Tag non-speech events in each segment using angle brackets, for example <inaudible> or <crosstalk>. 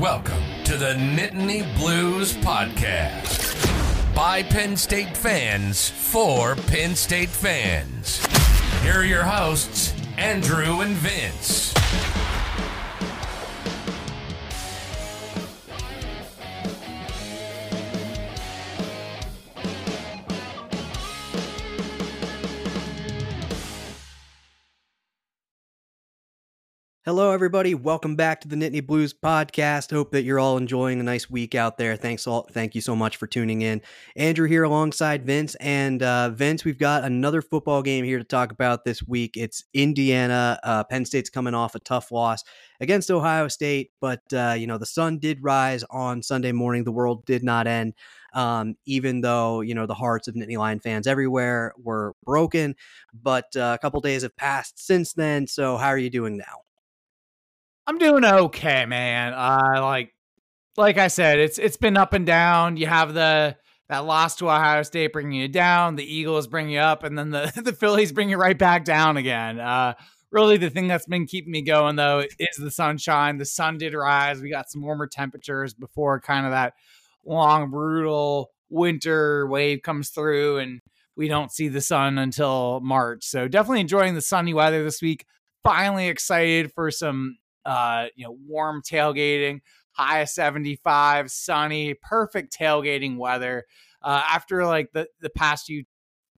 Welcome to the Nittany Blues Podcast. By Penn State fans, for Penn State fans. Here are your hosts, Andrew and Vince. Hello, everybody. Welcome back to the Nittany Blues podcast. Hope that you're all enjoying a nice week out there. Thanks all. Thank you so much for tuning in. Andrew here alongside Vince. And uh, Vince, we've got another football game here to talk about this week. It's Indiana. Uh, Penn State's coming off a tough loss against Ohio State, but uh, you know the sun did rise on Sunday morning. The world did not end. Um, even though you know the hearts of Nittany Lion fans everywhere were broken, but uh, a couple days have passed since then. So how are you doing now? I'm doing okay, man. Uh, like, like I said, it's it's been up and down. You have the that loss to Ohio State bringing you down, the Eagles bring you up, and then the <laughs> the Phillies bring you right back down again. Uh, really, the thing that's been keeping me going though is the sunshine. The sun did rise. We got some warmer temperatures before kind of that long, brutal winter wave comes through, and we don't see the sun until March. So definitely enjoying the sunny weather this week. Finally excited for some uh, you know, warm tailgating, high of 75, sunny, perfect tailgating weather. Uh, after like the, the past few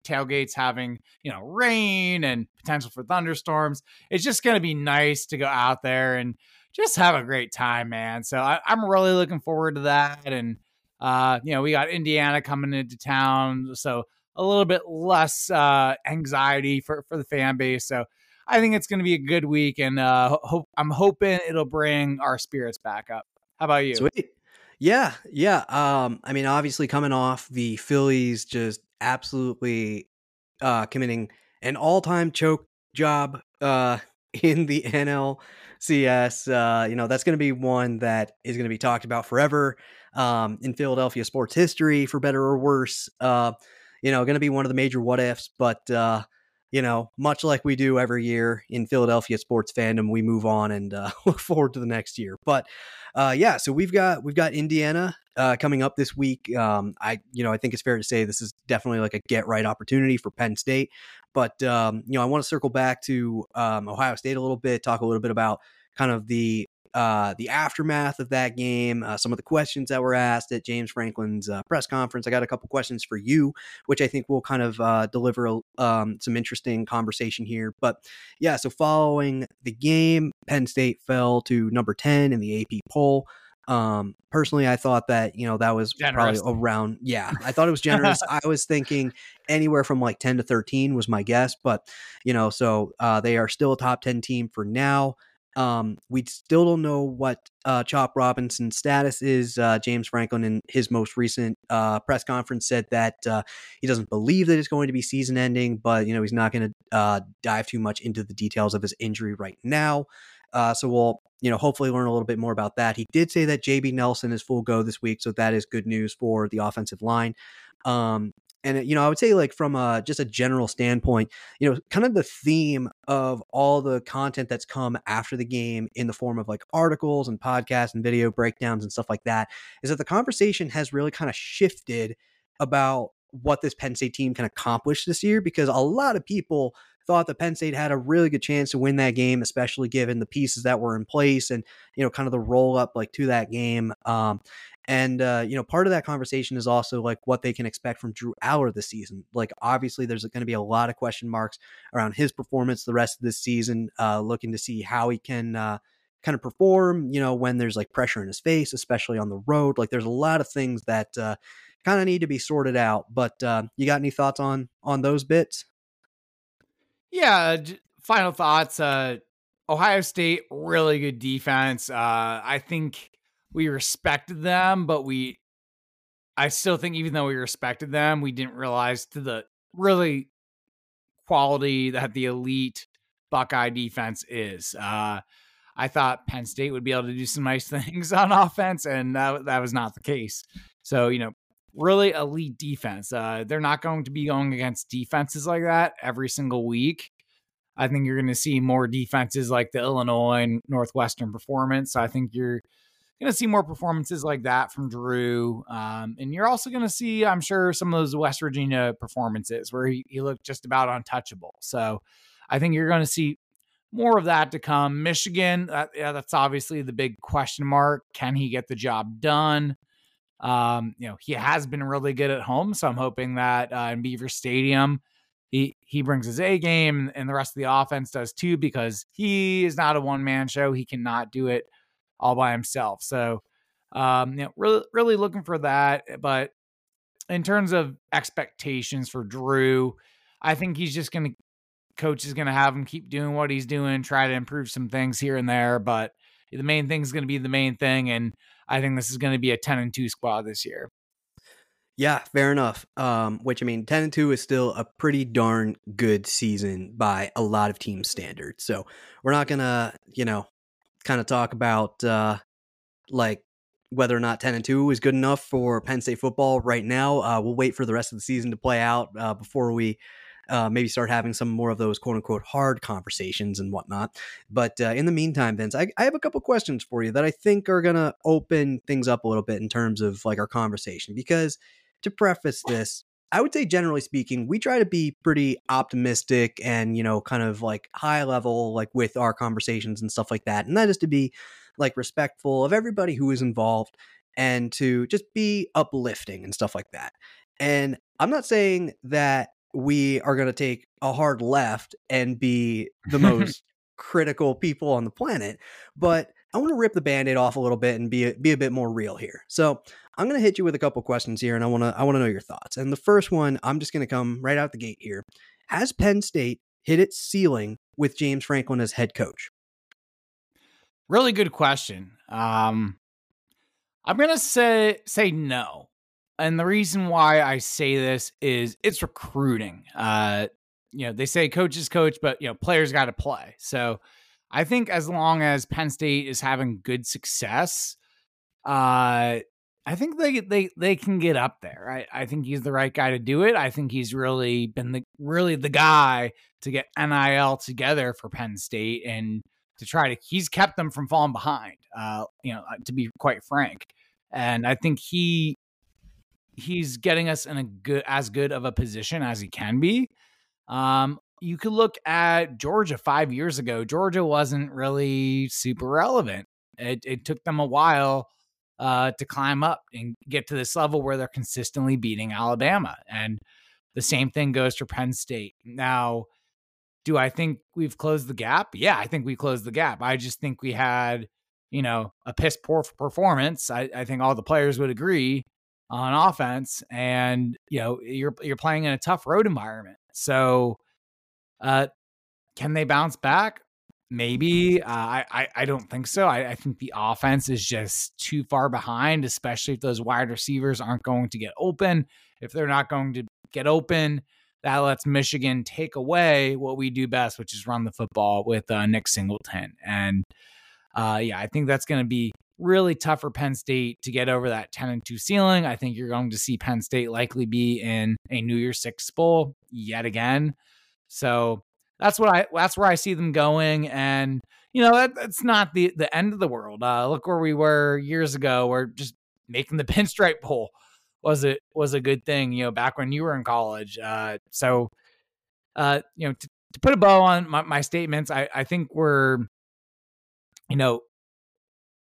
tailgates having, you know, rain and potential for thunderstorms, it's just going to be nice to go out there and just have a great time, man. So I, am really looking forward to that. And, uh, you know, we got Indiana coming into town. So a little bit less uh, anxiety for, for the fan base. So I think it's going to be a good week, and uh, hope I'm hoping it'll bring our spirits back up. How about you? Sweet. Yeah, yeah. Um, I mean, obviously, coming off the Phillies just absolutely uh, committing an all-time choke job uh, <laughs> in the NLCS. Uh, you know, that's going to be one that is going to be talked about forever um, in Philadelphia sports history, for better or worse. Uh, you know, going to be one of the major what ifs, but uh, you know, much like we do every year in Philadelphia sports fandom, we move on and uh, <laughs> look forward to the next year. But uh, yeah, so we've got we've got Indiana uh, coming up this week. Um, I you know I think it's fair to say this is definitely like a get right opportunity for Penn State. But um, you know I want to circle back to um, Ohio State a little bit, talk a little bit about kind of the uh, the aftermath of that game, uh, some of the questions that were asked at James Franklin's uh, press conference. I got a couple questions for you, which I think will kind of uh, deliver um, some interesting conversation here. But yeah, so following the game, Penn State fell to number 10 in the AP poll. Um, personally, I thought that, you know, that was generous. probably around, yeah, I thought it was <laughs> generous. I was thinking anywhere from like 10 to 13 was my guess, but, you know, so uh, they are still a top 10 team for now. Um, we still don't know what uh, Chop Robinson's status is. Uh, James Franklin, in his most recent uh, press conference, said that uh, he doesn't believe that it's going to be season ending, but you know he's not going to uh, dive too much into the details of his injury right now. Uh, so we'll you know hopefully learn a little bit more about that. He did say that JB Nelson is full go this week, so that is good news for the offensive line. Um, and you know i would say like from a just a general standpoint you know kind of the theme of all the content that's come after the game in the form of like articles and podcasts and video breakdowns and stuff like that is that the conversation has really kind of shifted about what this penn state team can accomplish this year because a lot of people thought that Penn State had a really good chance to win that game, especially given the pieces that were in place and you know kind of the roll up like to that game. Um, and uh, you know, part of that conversation is also like what they can expect from Drew Allar this season. Like, obviously, there's going to be a lot of question marks around his performance the rest of this season. Uh, looking to see how he can uh, kind of perform. You know, when there's like pressure in his face, especially on the road. Like, there's a lot of things that uh, kind of need to be sorted out. But uh, you got any thoughts on on those bits? Yeah. Final thoughts. Uh, Ohio State, really good defense. Uh, I think we respected them, but we I still think even though we respected them, we didn't realize to the really quality that the elite Buckeye defense is. Uh, I thought Penn State would be able to do some nice <laughs> things on offense, and that, that was not the case. So, you know, really elite defense. Uh, they're not going to be going against defenses like that every single week. I think you're going to see more defenses like the Illinois and Northwestern performance. I think you're going to see more performances like that from Drew. Um, and you're also going to see, I'm sure, some of those West Virginia performances where he, he looked just about untouchable. So I think you're going to see more of that to come. Michigan, yeah, that's obviously the big question mark. Can he get the job done? Um, you know, he has been really good at home, so I'm hoping that uh, in Beaver Stadium, he he brings his A game, and the rest of the offense does too, because he is not a one man show. He cannot do it all by himself. So, um, you know, really, really looking for that. But in terms of expectations for Drew, I think he's just going to, coach is going to have him keep doing what he's doing, try to improve some things here and there. But the main thing is going to be the main thing. And I think this is going to be a 10 and 2 squad this year. Yeah, fair enough. Um, which I mean, 10 and 2 is still a pretty darn good season by a lot of team standards. So we're not going to, you know, kind of talk about uh, like whether or not 10 and 2 is good enough for Penn State football right now. Uh, we'll wait for the rest of the season to play out uh, before we uh, maybe start having some more of those quote unquote hard conversations and whatnot. But uh, in the meantime, Vince, I, I have a couple questions for you that I think are going to open things up a little bit in terms of like our conversation. Because to preface this, I would say generally speaking, we try to be pretty optimistic and, you know, kind of like high level, like with our conversations and stuff like that. And that is to be like respectful of everybody who is involved and to just be uplifting and stuff like that. And I'm not saying that we are going to take a hard left and be the <laughs> most critical people on the planet, but I want to rip the band-aid off a little bit and be a, be a bit more real here. So I'm going to hit you with a couple questions here, and I want to I want to know your thoughts. And the first one, I'm just going to come right out the gate here. Has Penn State hit its ceiling with James Franklin as head coach? Really good question. Um, I'm going to say say no. And the reason why I say this is it's recruiting. Uh, you know, they say coach is coach, but you know, players got to play. So I think as long as Penn State is having good success, uh, I think they they they can get up there. I, I think he's the right guy to do it. I think he's really been the really the guy to get NIL together for Penn State and to try to he's kept them from falling behind. Uh, you know, to be quite frank, and I think he he's getting us in a good as good of a position as he can be. Um, you could look at Georgia five years ago. Georgia wasn't really super relevant. It, it took them a while uh, to climb up and get to this level where they're consistently beating Alabama. And the same thing goes for Penn State. Now, do I think we've closed the gap? Yeah, I think we closed the gap. I just think we had, you know, a piss poor performance. I, I think all the players would agree on offense, and you know, you're you're playing in a tough road environment. So, uh, can they bounce back? Maybe. Uh, I, I, don't think so. I, I think the offense is just too far behind, especially if those wide receivers aren't going to get open. If they're not going to get open, that lets Michigan take away what we do best, which is run the football with uh, Nick Singleton. And uh, yeah, I think that's going to be really tough for Penn State to get over that 10 and 2 ceiling. I think you're going to see Penn State likely be in a New Year's Six bowl yet again. So that's what I that's where I see them going. And you know, that, that's not the the end of the world. Uh, look where we were years ago, where just making the <laughs> pinstripe bowl was it was a good thing, you know, back when you were in college. Uh, so uh, you know, to, to put a bow on my, my statements, I, I think we're, you know,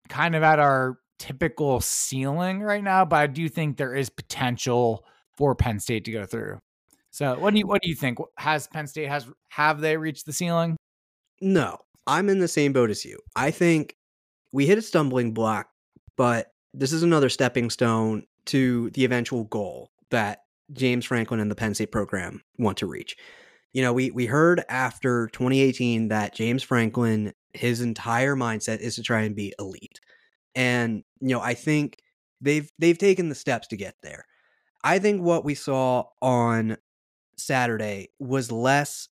kind of at our typical ceiling right now, but I do think there is potential for Penn State to go through. So, what do you what do you think? Has Penn State has have they reached the ceiling? No, I'm in the same boat as you. I think we hit a stumbling block, but this is another stepping stone to the eventual goal that James Franklin and the Penn State program want to reach. You know, we we heard after 2018 that James Franklin his entire mindset is to try and be elite. And you know, I think they've they've taken the steps to get there. I think what we saw on Saturday was less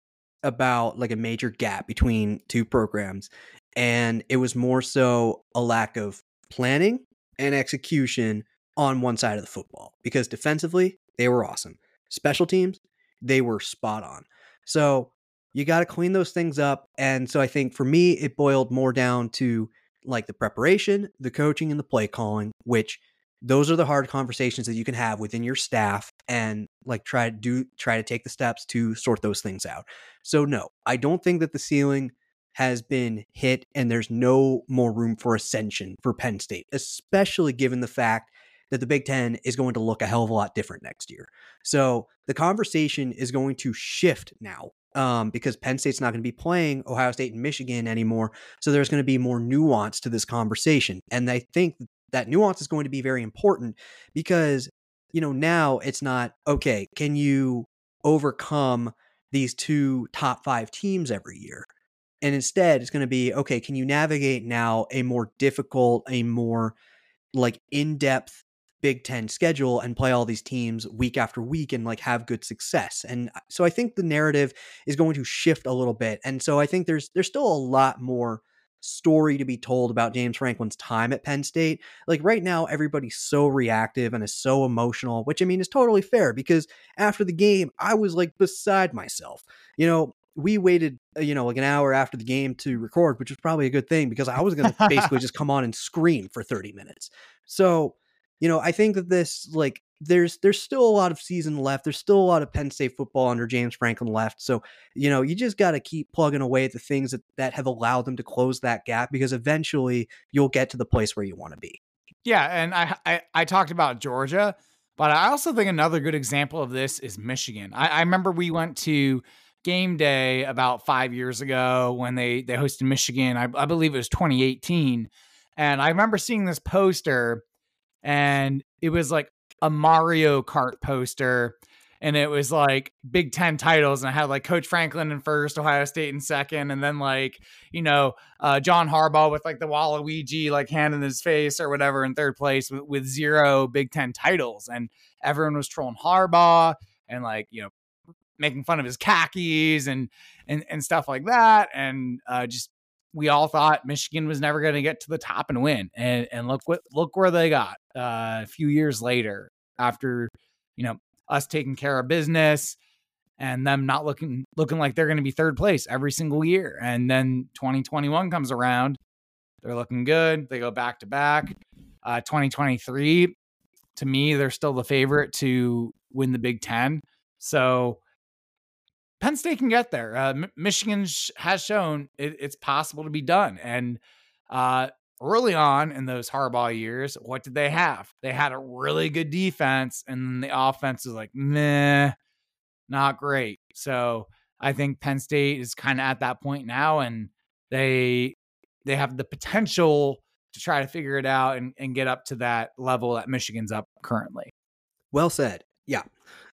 about like a major gap between two programs and it was more so a lack of planning and execution on one side of the football because defensively they were awesome. Special teams, they were spot on. So you got to clean those things up. And so I think for me, it boiled more down to like the preparation, the coaching, and the play calling, which those are the hard conversations that you can have within your staff and like try to do try to take the steps to sort those things out. So no, I don't think that the ceiling has been hit and there's no more room for ascension for Penn State, especially given the fact that the Big 10 is going to look a hell of a lot different next year. So the conversation is going to shift now um, because Penn State's not going to be playing Ohio State and Michigan anymore. So there's going to be more nuance to this conversation. And I think that nuance is going to be very important because, you know, now it's not, okay, can you overcome these two top five teams every year? And instead, it's going to be, okay, can you navigate now a more difficult, a more like in depth Big Ten schedule and play all these teams week after week and like have good success. And uh, so I think the narrative is going to shift a little bit. And so I think there's there's still a lot more story to be told about James Franklin's time at Penn State. Like right now, everybody's so reactive and is so emotional, which I mean is totally fair because after the game, I was like beside myself. You know, we waited, uh, you know, like an hour after the game to record, which was probably a good thing because I was going to basically <laughs> just come on and scream for 30 minutes. So, you know, I think that this like there's there's still a lot of season left. There's still a lot of Penn State football under James Franklin left. So, you know, you just got to keep plugging away at the things that, that have allowed them to close that gap because eventually you'll get to the place where you want to be. Yeah, and I, I I talked about Georgia, but I also think another good example of this is Michigan. I, I remember we went to game day about five years ago when they they hosted Michigan. I, I believe it was 2018, and I remember seeing this poster, and it was like a Mario Kart poster. And it was like Big Ten titles, and I had like Coach Franklin in first, Ohio State in second, and then like you know uh, John Harbaugh with like the Waluigi like hand in his face or whatever in third place with, with zero Big Ten titles, and everyone was trolling Harbaugh and like you know making fun of his khakis and and and stuff like that, and uh, just we all thought Michigan was never going to get to the top and win, and and look what look where they got uh, a few years later after you know us taking care of business and them not looking looking like they're going to be third place every single year, and then 2021 comes around, they're looking good, they go back to back. Uh, 2023, to me, they're still the favorite to win the Big Ten. So Penn State can get there. Uh, Michigan sh- has shown it, it's possible to be done. And uh, early on in those Harbaugh years, what did they have? They had a really good defense, and the offense was like, meh, not great. So I think Penn State is kind of at that point now, and they they have the potential to try to figure it out and, and get up to that level that Michigan's up currently. Well said. Yeah.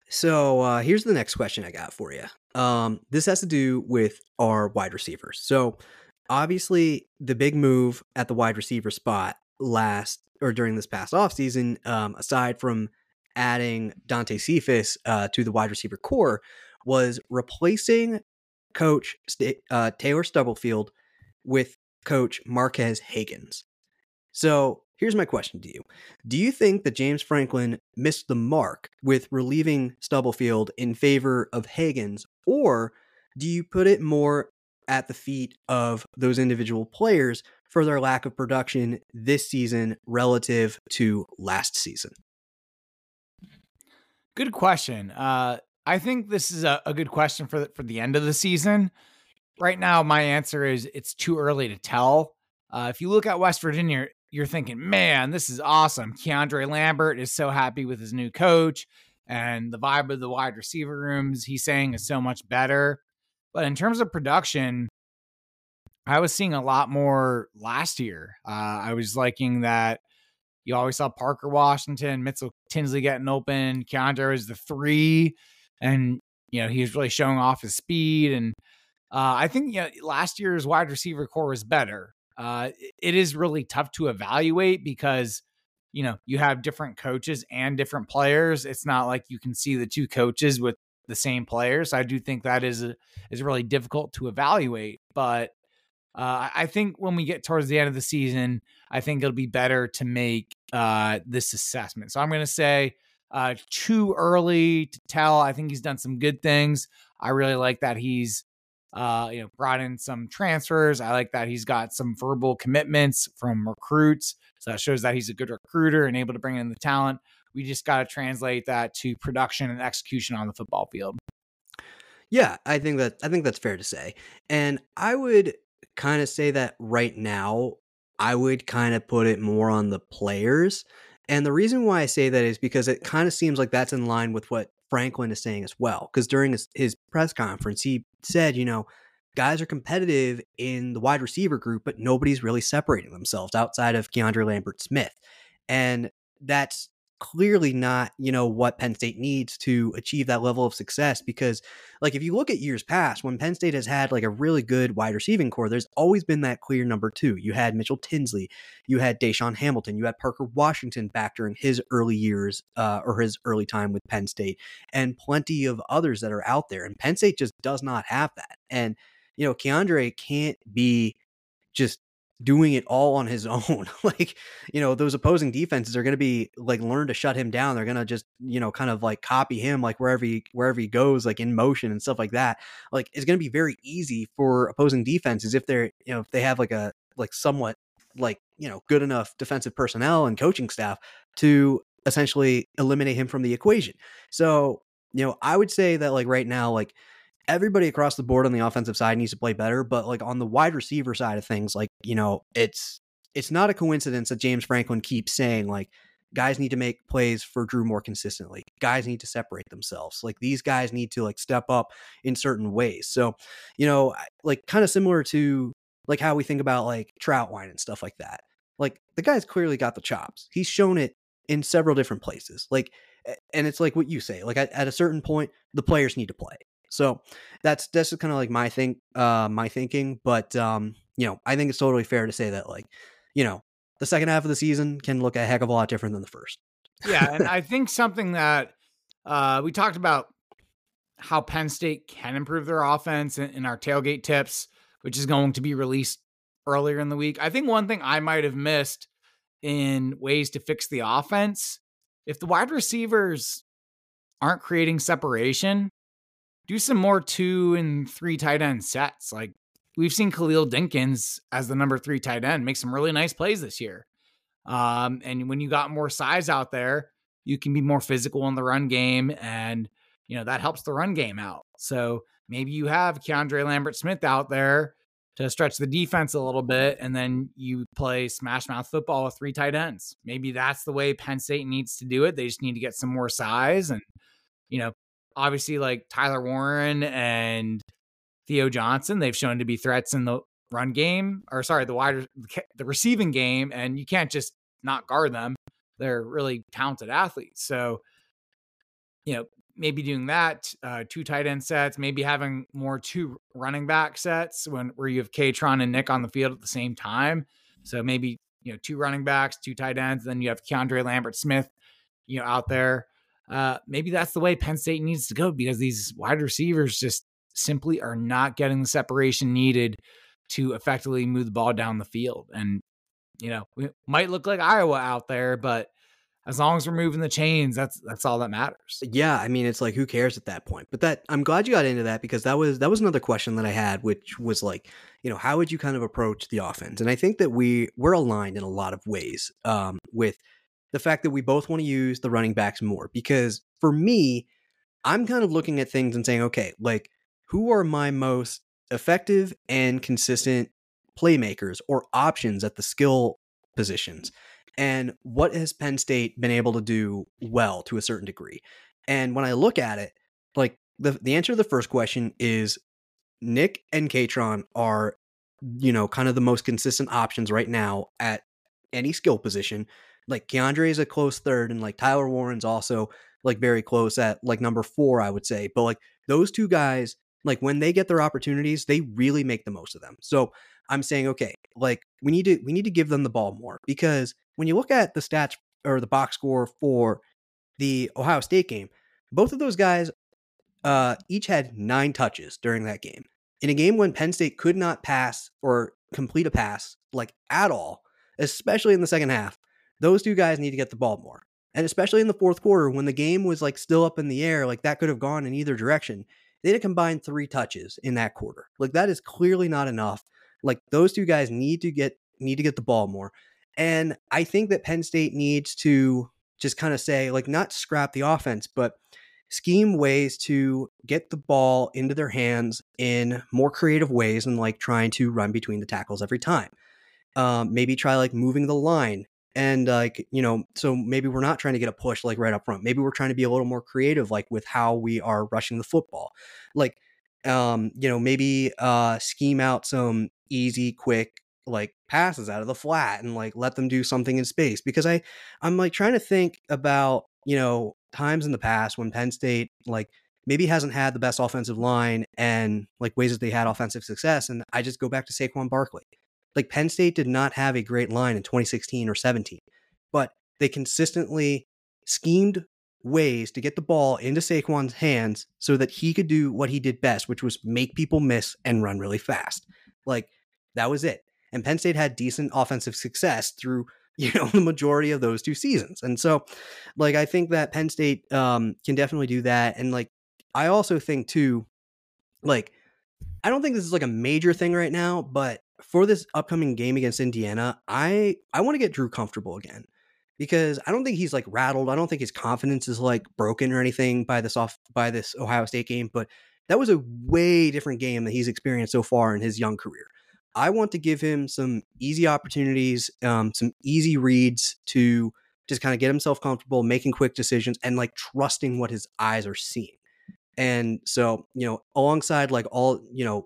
So uh, here's the next question I got for you. Um, this has to do with our wide receivers. So obviously, the big move at the wide receiver spot last or during this past offseason, um, aside from adding Dante Cephas uh, to the wide receiver core, was replacing coach uh, Taylor Stubblefield with coach Marquez Hagans. So Here's my question to you Do you think that James Franklin missed the mark with relieving Stubblefield in favor of Hagans, or do you put it more at the feet of those individual players for their lack of production this season relative to last season? Good question. Uh, I think this is a, a good question for the, for the end of the season. Right now, my answer is it's too early to tell. Uh, if you look at West Virginia, you're thinking, man, this is awesome. Keandre Lambert is so happy with his new coach, and the vibe of the wide receiver rooms he's saying is so much better. But in terms of production, I was seeing a lot more last year. Uh, I was liking that you always saw Parker Washington, Mitchell Tinsley getting open. Keandre was the three, and you know he was really showing off his speed. And uh, I think you know, last year's wide receiver core was better uh, it is really tough to evaluate because you know you have different coaches and different players. It's not like you can see the two coaches with the same players. I do think that is is really difficult to evaluate, but uh, I think when we get towards the end of the season, I think it'll be better to make uh, this assessment. So I'm going to say uh, too early to tell. I think he's done some good things. I really like that he's Uh, you know, brought in some transfers. I like that he's got some verbal commitments from recruits. So that shows that he's a good recruiter and able to bring in the talent. We just got to translate that to production and execution on the football field. Yeah, I think that I think that's fair to say. And I would kind of say that right now, I would kind of put it more on the players. And the reason why I say that is because it kind of seems like that's in line with what Franklin is saying as well. Because during his, his press conference, he said, you know, guys are competitive in the wide receiver group, but nobody's really separating themselves outside of Keandre Lambert Smith. And that's clearly not, you know, what Penn State needs to achieve that level of success. Because, like, if you look at years past, when Penn State has had like a really good wide receiving core, there's always been that clear number two. You had Mitchell Tinsley, you had DaeSean Hamilton, you had Parker Washington back during his early years uh, or his early time with Penn State, and plenty of others that are out there. And Penn State just does not have that. And, you know, Keandre can't be just doing it all on his <laughs> own. like, you know, those opposing defenses are going to be like learn to shut him down. They're going to just, you know, kind of like copy him like wherever he wherever he goes like in motion and stuff like that. Like it's going to be very easy for opposing defenses if they're, you know, if they have like a like somewhat like, you know, good enough defensive personnel and coaching staff to essentially eliminate him from the equation. So, you know, I would say that like right now like everybody across the board on the offensive side needs to play better, but like on the wide receiver side of things, like, you know, it's it's not a coincidence that James Franklin keeps saying like guys need to make plays for Drew more consistently. Guys need to separate themselves. Like these guys need to like step up in certain ways. So, you know, like kind of similar to like how we think about like Trautwein and stuff like that. Like the guy's clearly got the chops. He's shown it in several different places. Like and it's like what you say. Like at, at a certain point, the players need to play. So that's that's kind of like my think uh my thinking. But um, you know, I think it's totally fair to say that like, you know, the second half of the season can look a heck of a lot different than the first. yeah, and <laughs> I think something that uh we talked about how Penn State can improve their offense in, in our tailgate tips, which is going to be released earlier in the week. I think one thing I might have missed in ways to fix the offense, if the wide receivers aren't creating separation, do some more two and three tight end sets. Like we've seen Khalil Dinkins as the number three tight end make some really nice plays this year. Um, and when you got more size out there, you can be more physical in the run game, and you know that helps the run game out. So maybe you have Keandre Lambert Smith out there to stretch the defense a little bit, and then you play smash mouth football with three tight ends. Maybe that's the way Penn State needs to do it. They just need to get some more size and you know obviously like Tyler Warren and Theo Johnson, they've shown to be threats in the run game or sorry, the wide the receiving game and you can't just not guard them. They're really talented athletes. So, you know, maybe doing that, uh, two tight end sets, maybe having more two running back sets when where you have Kaytron and Nick on the field at the same time. So maybe, you know, two running backs, two tight ends, then you have Keandre Lambert Smith, you know, out there uh, maybe that's the way Penn State needs to go because these wide receivers just simply are not getting the separation needed to effectively move the ball down the field. And, you know, we might look like Iowa out there, but as long as we're moving the chains, that's that's all that matters. Yeah, I mean, it's like who cares at that point. But that I'm glad you got into that because that was that was another question that I had, which was like, you know, how would you kind of approach the offense? And I think that we we're aligned in a lot of ways um, with the fact that we both want to use the running backs more because for me, I'm kind of looking at things and saying, okay, like who are my most effective and consistent playmakers or options at the skill positions? And what has Penn State been able to do well to a certain degree? And when I look at it, like the, the answer to the first question is Nick and Kaytron are, you know, kind of the most consistent options right now at any skill position like Keandre is a close third, and like Tyler Warren's also like very close at like number four, I would say. But like those two guys, like when they get their opportunities, they really make the most of them. So I'm saying, okay, like we need to we need to give them the ball more because when you look at the stats or the box score for the Ohio State game, both of those guys uh, each had nine touches during that game. In a game when Penn State could not pass or complete a pass like at all, especially in the second half, those two guys need to get the ball more. And especially in the fourth quarter when the game was like still up in the air, like that could have gone in either direction. they had combined three touches in that quarter. Like that is clearly not enough. Like those two guys need to get need to get the ball more. And I think that Penn State needs to just kind of say, like, not scrap the offense, but scheme ways to get the ball into their hands in more creative ways than like trying to run between the tackles every time. Um, maybe try like moving the line and like you know so maybe we're not trying to get a push like right up front. Maybe we're trying to be a little more creative like with how we are rushing the football. Like um you know maybe uh scheme out some easy quick like passes out of the flat and like let them do something in space. Because i i'm like trying to think about you know times in the past when penn state like maybe hasn't had the best offensive line and like ways that they had offensive success and i just go back to saquon barkley like Penn State did not have a great line in 2016 or 17, but they consistently schemed ways to get the ball into Saquon's hands so that he could do what he did best, which was make people miss and run really fast. Like that was it. And Penn State had decent offensive success through, <laughs> you know, the majority of those two seasons. And so, like, I think that Penn State um, can definitely do that. And like, I also think too, like, I don't think this is like a major thing right now, but for this upcoming game against Indiana, I I want to get Drew comfortable again because I don't think he's like rattled. I don't think his confidence is like broken or anything by this off by this Ohio State game, but that was a way different game that he's experienced so far in his young career. I want to give him some easy opportunities, um, some easy reads to just kind of get himself comfortable, making quick decisions, and like trusting what his eyes are seeing. And so, you know, alongside like all, you know,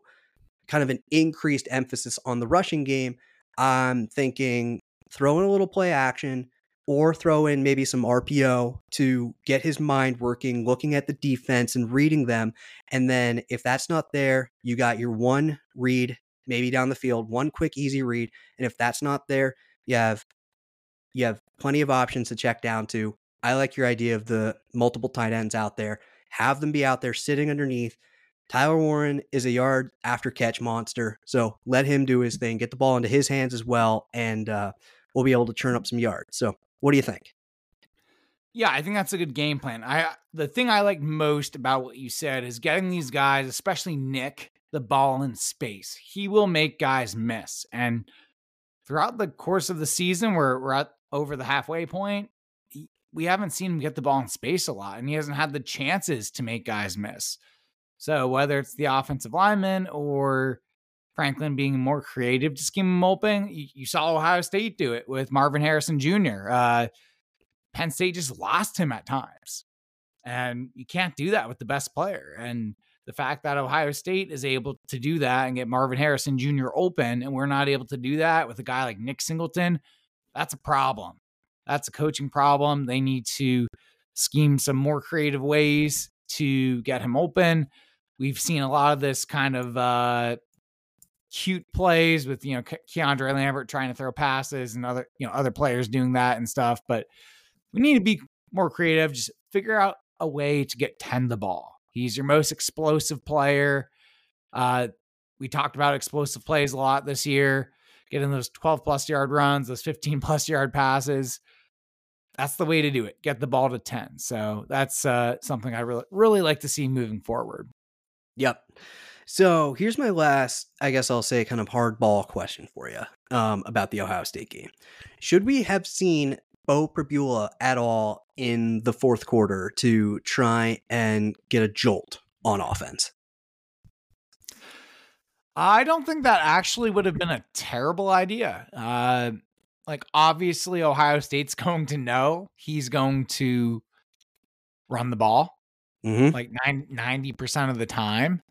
kind of an increased emphasis on the rushing game, I'm thinking throw in a little play action or throw in maybe some RPO to get his mind working, looking at the defense and reading them. And then if that's not there, you got your one read, maybe down the field, one quick, easy read. And if that's not there, you have you have plenty of options to check down to. I like your idea of the multiple tight ends out there. Have them be out there sitting underneath, Tyler Warren is a yard after catch monster. So let him do his thing, get the ball into his hands as well, and uh, we'll be able to churn up some yards. So what do you think? Yeah, I think that's a good game plan. I the thing I like most about what you said is getting these guys, especially Nick, the ball in space. He will make guys miss. And throughout the course of the season, we're we're at over the halfway point. We haven't seen him get the ball in space a lot, and he hasn't had the chances to make guys miss. So whether it's the offensive lineman or Franklin being more creative to scheme him open, you, you saw Ohio State do it with Marvin Harrison Jr. Uh, Penn State just lost him at times. And you can't do that with the best player. And the fact that Ohio State is able to do that and get Marvin Harrison Jr. open, and we're not able to do that with a guy like Nick Singleton, that's a problem. That's a coaching problem. They need to scheme some more creative ways to get him open. We've seen a lot of this kind of uh, cute plays with you know Ke- Keandre Lambert trying to throw passes and other you know other players doing that and stuff. But we need to be more creative. Just figure out a way to get ten the ball. He's your most explosive player. Uh, we talked about explosive plays a lot this year, getting those 12 plus yard runs, those 15 plus yard passes. That's the way to do it. Get the ball to 10. So that's uh, something I really, really like to see moving forward. Yep. So here's my last, I guess I'll say, kind of hardball question for you um, about the Ohio State game. Should we have seen Beau Pribula at all in the fourth quarter to try and get a jolt on offense? I don't think that actually would have been a terrible idea. Uh, like, obviously, Ohio State's <laughs> going to know he's going to run the ball mm-hmm. like 90% of the time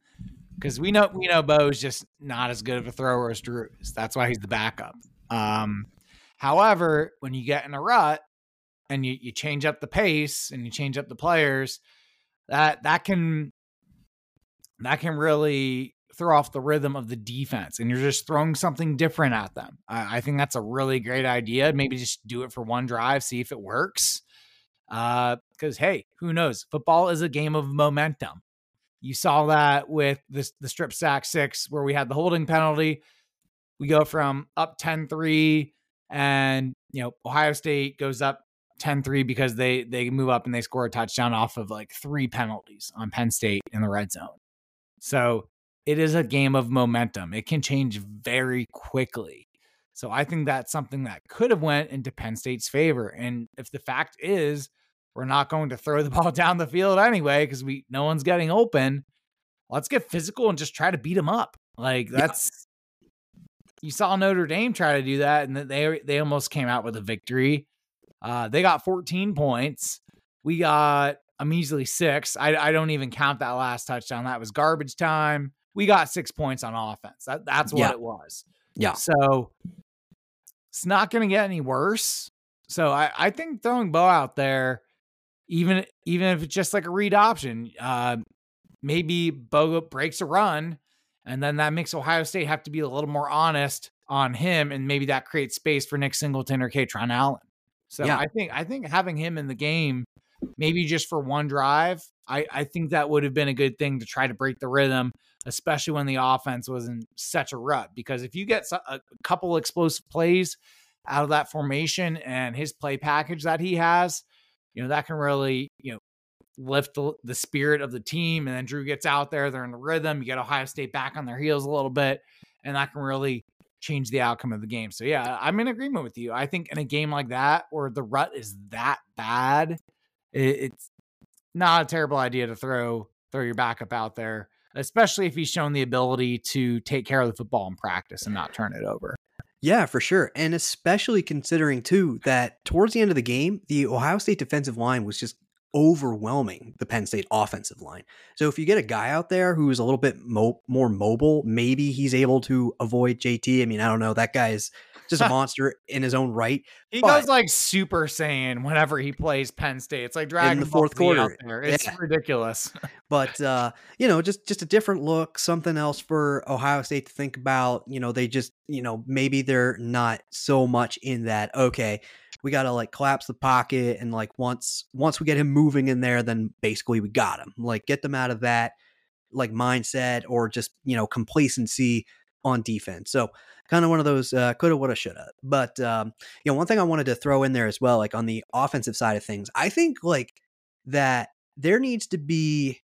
because we know we know Beau's just not as good of a thrower as Drew is. That's why he's the backup. Um, however, when you get in a rut and you, you change up the pace and you change up the players, that that can that can really throw off the rhythm of the defense and you're just throwing something different at them. I, I, think that's a really great idea. Maybe just do it for one drive, see if it works. Because, uh, hey, who knows? Football is a game of momentum. You saw that with this, the strip sack six, where we had the holding penalty. We go from up 10 3, and, you know, Ohio State goes up 10 3 because they, they move up and they score a touchdown off of like three penalties on Penn State in the red zone. So it is a game of momentum. It can change very quickly. So I think that's something that could have went into Penn State's favor. And if the fact is we're not going to throw the <laughs> ball down the field anyway because we no one's getting open, let's get physical and just try to beat them up. Like that's yeah. you saw Notre Dame try to do that, and they they almost came out with a victory. Uh, they got 14 points. We got a measly six. I, I don't even count that last touchdown. That was garbage time. We got six points on offense. That, that's what yeah. it was. Yeah. So it's not going to get any worse. So I, I think throwing Beau out there, even even if it's just like a read option, uh, maybe Beau breaks a run, and then that makes Ohio State have to be a little more honest on him, and maybe that creates space for Nick Singleton or Kaytron Allen. So yeah. I think I think having him in the game, maybe just for one drive, I, I think that would have been a good thing to try to break the rhythm, especially when the offense was in such a rut. Because if you get a couple explosive plays out of that formation and his play package that he has, you know that can really you know lift the, the spirit of the team. And then Drew gets out there, they're in the rhythm. You get Ohio State back on their heels a little bit, and that can really change the outcome of the game. So yeah, I'm in agreement with you. I think in a game like that where the rut is that bad, it, it's not a terrible idea to throw throw your backup out there, especially if he's shown the ability to take care of the football in practice and not turn it over. Yeah, for sure. And especially considering too that towards the end of the game, the Ohio State defensive line was just overwhelming the Penn State offensive line. So if you get a guy out there who's a little bit mo- more mobile, maybe he's able to avoid JT. I mean, I don't know. That guy's just a <laughs> monster in his own right. He goes like Super Saiyan whenever he plays Penn State. It's like Dragon in the fourth quarter. It's yeah. ridiculous. <laughs> but uh, you know, just just a different look, something else for Ohio State to think about. You know, they just you know maybe they're not so much in that. Okay, we got to like collapse the pocket and like once once we get him moving in there then basically we got him. Like get them out of that like mindset or just you know complacency on defense. So kind of one of those uh, coulda woulda shoulda. But um, you know one thing i wanted to throw in there as well like on the offensive side of things i think like that there needs to be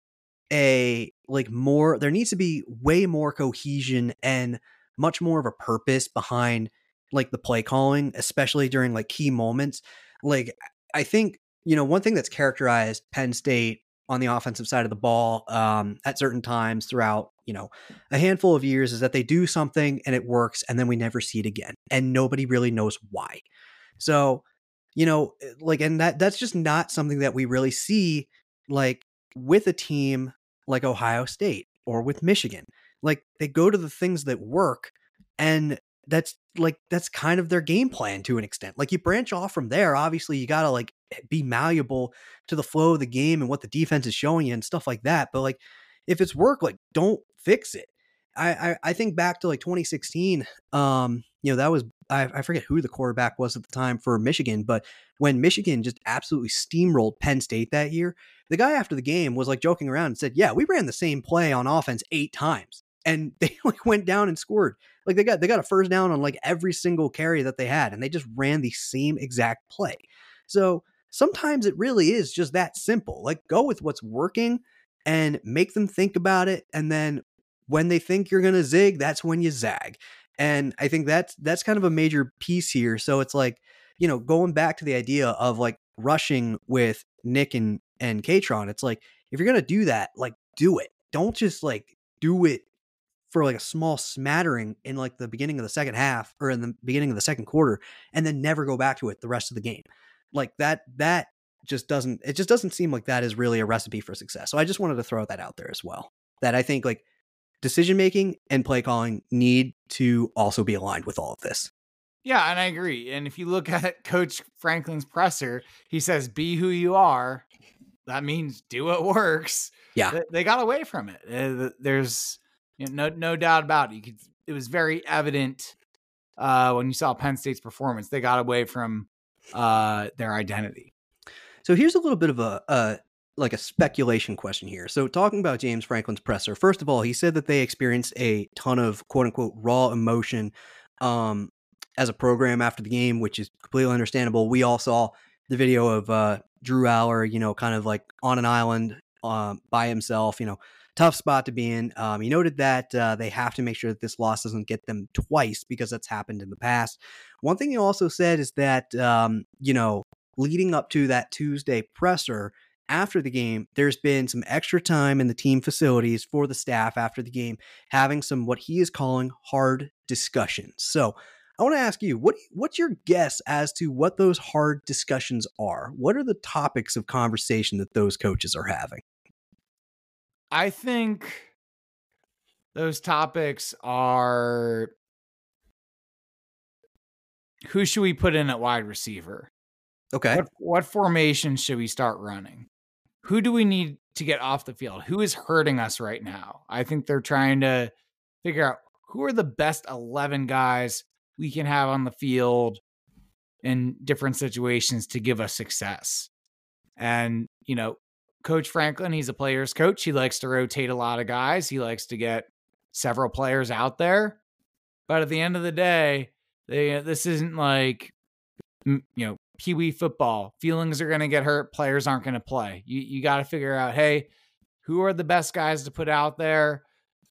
a like more there needs to be way more cohesion and much more of a purpose behind like the play calling, especially during like key moments. Like I think, you know, one thing that's characterized Penn State on the offensive side of the ball um, at certain times throughout, you know, a handful of years is that they do something and it works and then we never see it again and nobody really knows why. So, you know, eh, like and that that's just not something that we really see like with a team like Ohio State or with Michigan. Like they go to the things that work and that's like that's kind of their game plan to an extent. Like you branch off from there, obviously you got to like be malleable to the flow of the game and what the defense is showing you and stuff like that. But like if it's work, like don't fix it. I, I, I think back to like 2016. Um, you know that was I, I forget who the quarterback was at the time for Michigan, but when Michigan just absolutely steamrolled Penn State that year, the guy after the game was like joking around and said, "Yeah, we ran the same play on offense eight times." And <laughs> they like went down and scored. Like they got they got a first down on like every single carry that they had, and they just ran the same exact play. So sometimes it really is just that simple. Like go with what's working and make them think about it, and then when they think you're gonna zig, that's when you zag. And I think that's that's kind of a major piece here. So it's like you know going back to the idea of like rushing with Nick and and Kaytron. It's like if you're gonna do that, like do it. Don't just like do it for like a small smattering in like the beginning of the second half or in the beginning of the second quarter and then never go back to it the rest of the game. Like that that just doesn't it just doesn't seem like that is really a recipe for success. So I just wanted to throw that out there as well. That I think like decision making and play calling need to also be aligned with all of this. Yeah, and I agree. And if you look <laughs> at Coach Franklin's presser, he says, "Be who you are." That means do what works. Yeah, they, got away from it. Uh, there's you know, no no doubt about it. You could, it was very evident uh, when you saw Penn State's performance. They got away from uh, their identity. So here's a little bit of a, like a speculation question here. So talking about James Franklin's presser, first of all, he said that they experienced a ton of quote unquote raw emotion um, as a program after the game, which is completely understandable. We all saw the video of uh, Drew Allar, you know, kind of like on an island um, by himself, you know, tough spot to be in. Um, he noted that uh, they have to make sure that this loss doesn't get them twice because that's happened in the past. One thing he also said is that, um, you know, leading up to that Tuesday presser, after the game, there's been some extra time in the team facilities for the staff after the game, having some what he is calling hard discussions. So I want to ask you, what what's your guess as to what those hard discussions are? What are the topics of conversation that those coaches are having? I think those topics are who should we put in at wide receiver? Okay. What, what formation should we start running? who do we need to get off the field? Who is hurting us right now? I think they're trying to figure out who are the best 11 guys we can have on the field in different situations to give us success. And, you know, Coach Franklin, he's a player's coach. He likes to rotate a lot of guys, he likes to get several players out there. But at the end of the day, they, this isn't like, you know, Pee Wee football. Feelings are going to get hurt. Players aren't going to play. You you got to figure out, hey, who are the best guys to put out there?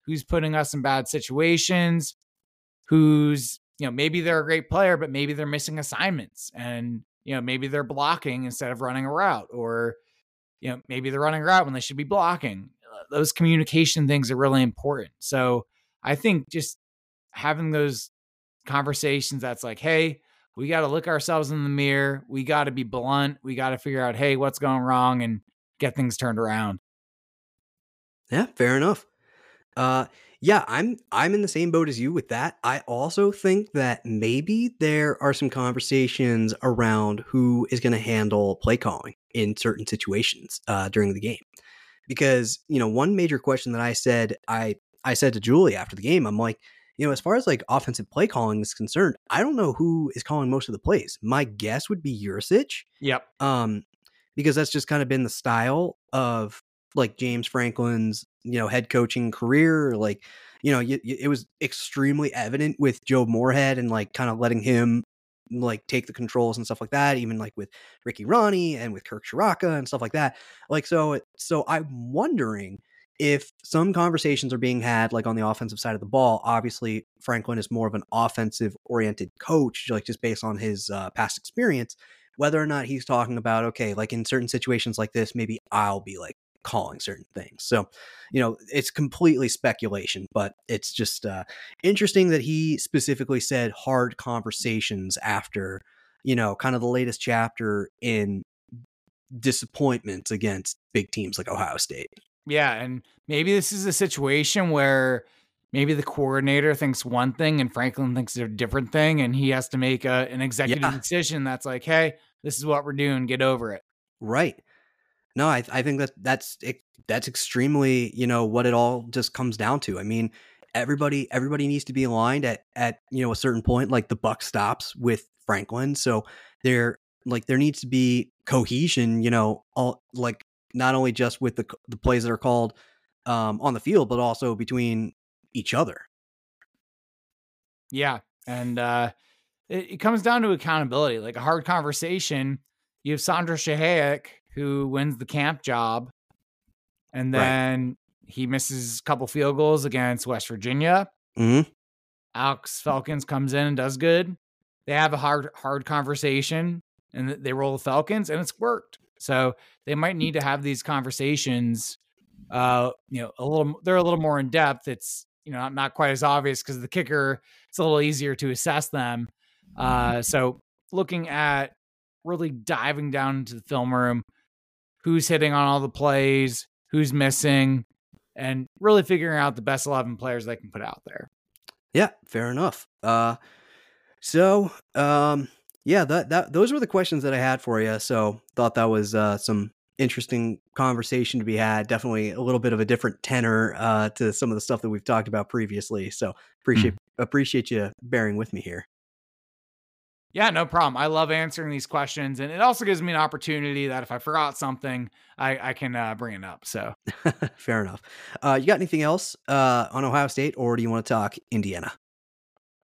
Who's putting us in bad situations? Who's you know maybe they're a great player, but maybe they're missing assignments, and you know maybe they're blocking instead of running a route, or you know maybe they're running route when they should be blocking. Uh, those communication things are really important. So I think just having those conversations that's like, hey, we got to look ourselves in the mirror. We got to be blunt. We got to figure out, hey, what's going wrong and get things turned around. Yeah, fair enough. Uh, yeah, I'm I'm in the same boat as you with that. I also think that maybe there are some conversations around who is going to handle play calling in certain situations uh, during the game, because you know one major question that I said I I said to Julie after the game, I'm like, you know, as far as like offensive play calling is concerned, I don't know who is calling most of the plays. My guess would be Yurcich. Yep. Um, because that's just kind of been the style of like James Franklin's, you know, head coaching career. Like, you know, it was extremely evident with Joe Moorhead and like kind of letting him like take the controls and stuff like that. Even like with Ricky Rahne and with Kirk Ciarrocca and stuff like that. Like, so, so I'm wondering if some conversations are being had like on the offensive side of the ball obviously franklin is more of an offensive oriented coach like just based on his uh, past experience whether or not he's talking about okay like in certain situations like this maybe i'll be like calling certain things so you know it's completely speculation but it's just uh, interesting that he specifically said hard conversations after you know kind of the latest chapter in disappointments against big teams like ohio state yeah, and maybe this is a situation where maybe the coordinator thinks one thing and Franklin thinks a different thing, and he has to make a, an executive yeah. decision that's like, "Hey, this is what we're doing. Get over it." Right. No, I I think that that's that's extremely you know what it all just comes down to. I mean, everybody everybody needs to be aligned at at you know a certain point. Like the buck stops with Franklin, so there like there needs to be cohesion. You know, all like not only just with the the plays that are called um, on the field, but also between each other. Yeah, and uh, it, it, comes down to accountability, like a hard conversation. You have Sander Sahaydak who wins the camp job, and then right. he misses a couple field goals against West Virginia. Mm-hmm. Alex Felkins comes in and does good. They have a hard hard conversation, and they roll the Falcons, and it's worked. So they might need to have these conversations. Uh, you know, a little they're a little more in depth. It's you know not quite as obvious because the kicker it's a little easier to assess them. Uh, so looking at really diving down into the film room, who's hitting on all the plays, who's missing, and really figuring out the best eleven players they can put out there. Yeah, fair enough. Uh, so um, yeah, that that those were the questions that I had for you. So thought that was uh, some interesting conversation to be had. Definitely a little bit of a different tenor uh, to some of the stuff that we've talked about previously. So appreciate mm. appreciate you bearing with me here. Yeah, no problem. I love answering these questions, and it also gives me an opportunity that if I forgot something, I, I can uh, bring it up. So <laughs> fair enough. Uh, you got anything else uh, on Ohio State, or do you want to talk Indiana?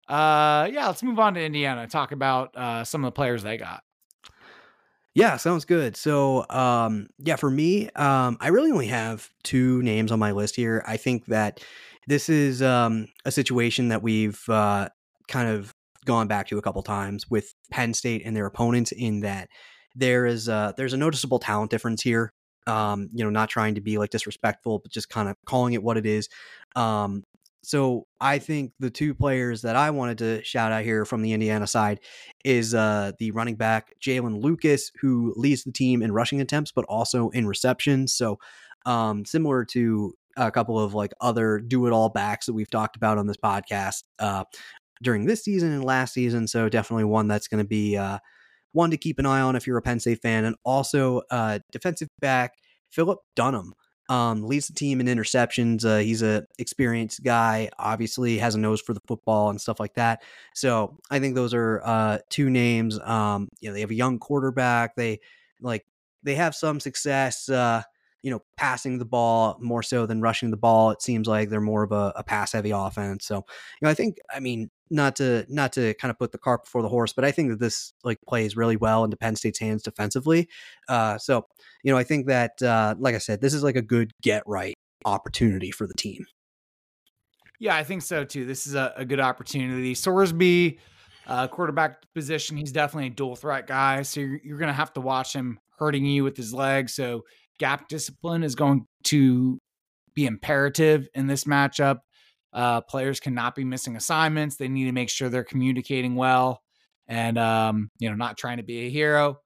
Uh, yeah, let's move on to Indiana. Talk about uh, some of the players they got. Yeah, sounds good. So, um, yeah, for me, um, I really only have two names on my list here. I think that this is um, a situation that we've uh, kind of gone back to a couple times with Penn State and their opponents. In that there is a, there's a noticeable talent difference here. Um, you know, not trying to be like disrespectful, but just kind of calling it what it is. Um, so I think the two players that I wanted to shout out here from the Indiana side is uh, the running back Jaylin Lucas, who leads the team in rushing attempts, but also in receptions. So um, similar to a couple of like other do it all backs that we've talked about on this podcast uh, during this season and last season. So definitely one that's going to be uh, one to keep an eye on if you're a Penn State fan, and also uh, defensive back Phillip Dunnam. Um, leads the team in interceptions. Uh, he's a experienced guy. Obviously, has a nose for the football and stuff like that. So I think those are uh, two names. Um, you know, they have a young quarterback. They like they have some success. Uh, you know, passing the ball more so than rushing the ball. It seems like they're more of a, a pass heavy offense. So, you know, I think, I mean, not to not to kind of put the cart before the horse, but I think that this like plays really well into Penn State's hands defensively. Uh, so, you know, I think that, uh, like I said, this is like a good get right opportunity for the team. Yeah, I think so too. This is a, a good opportunity. Sorsby, uh, quarterback position, he's definitely a dual threat guy. So you're, you're going to have to watch him hurting you with his legs. So gap discipline is going to be imperative in this matchup. Uh, players cannot be missing assignments. They need to make sure they're communicating well and, um, you know, not trying to be a hero,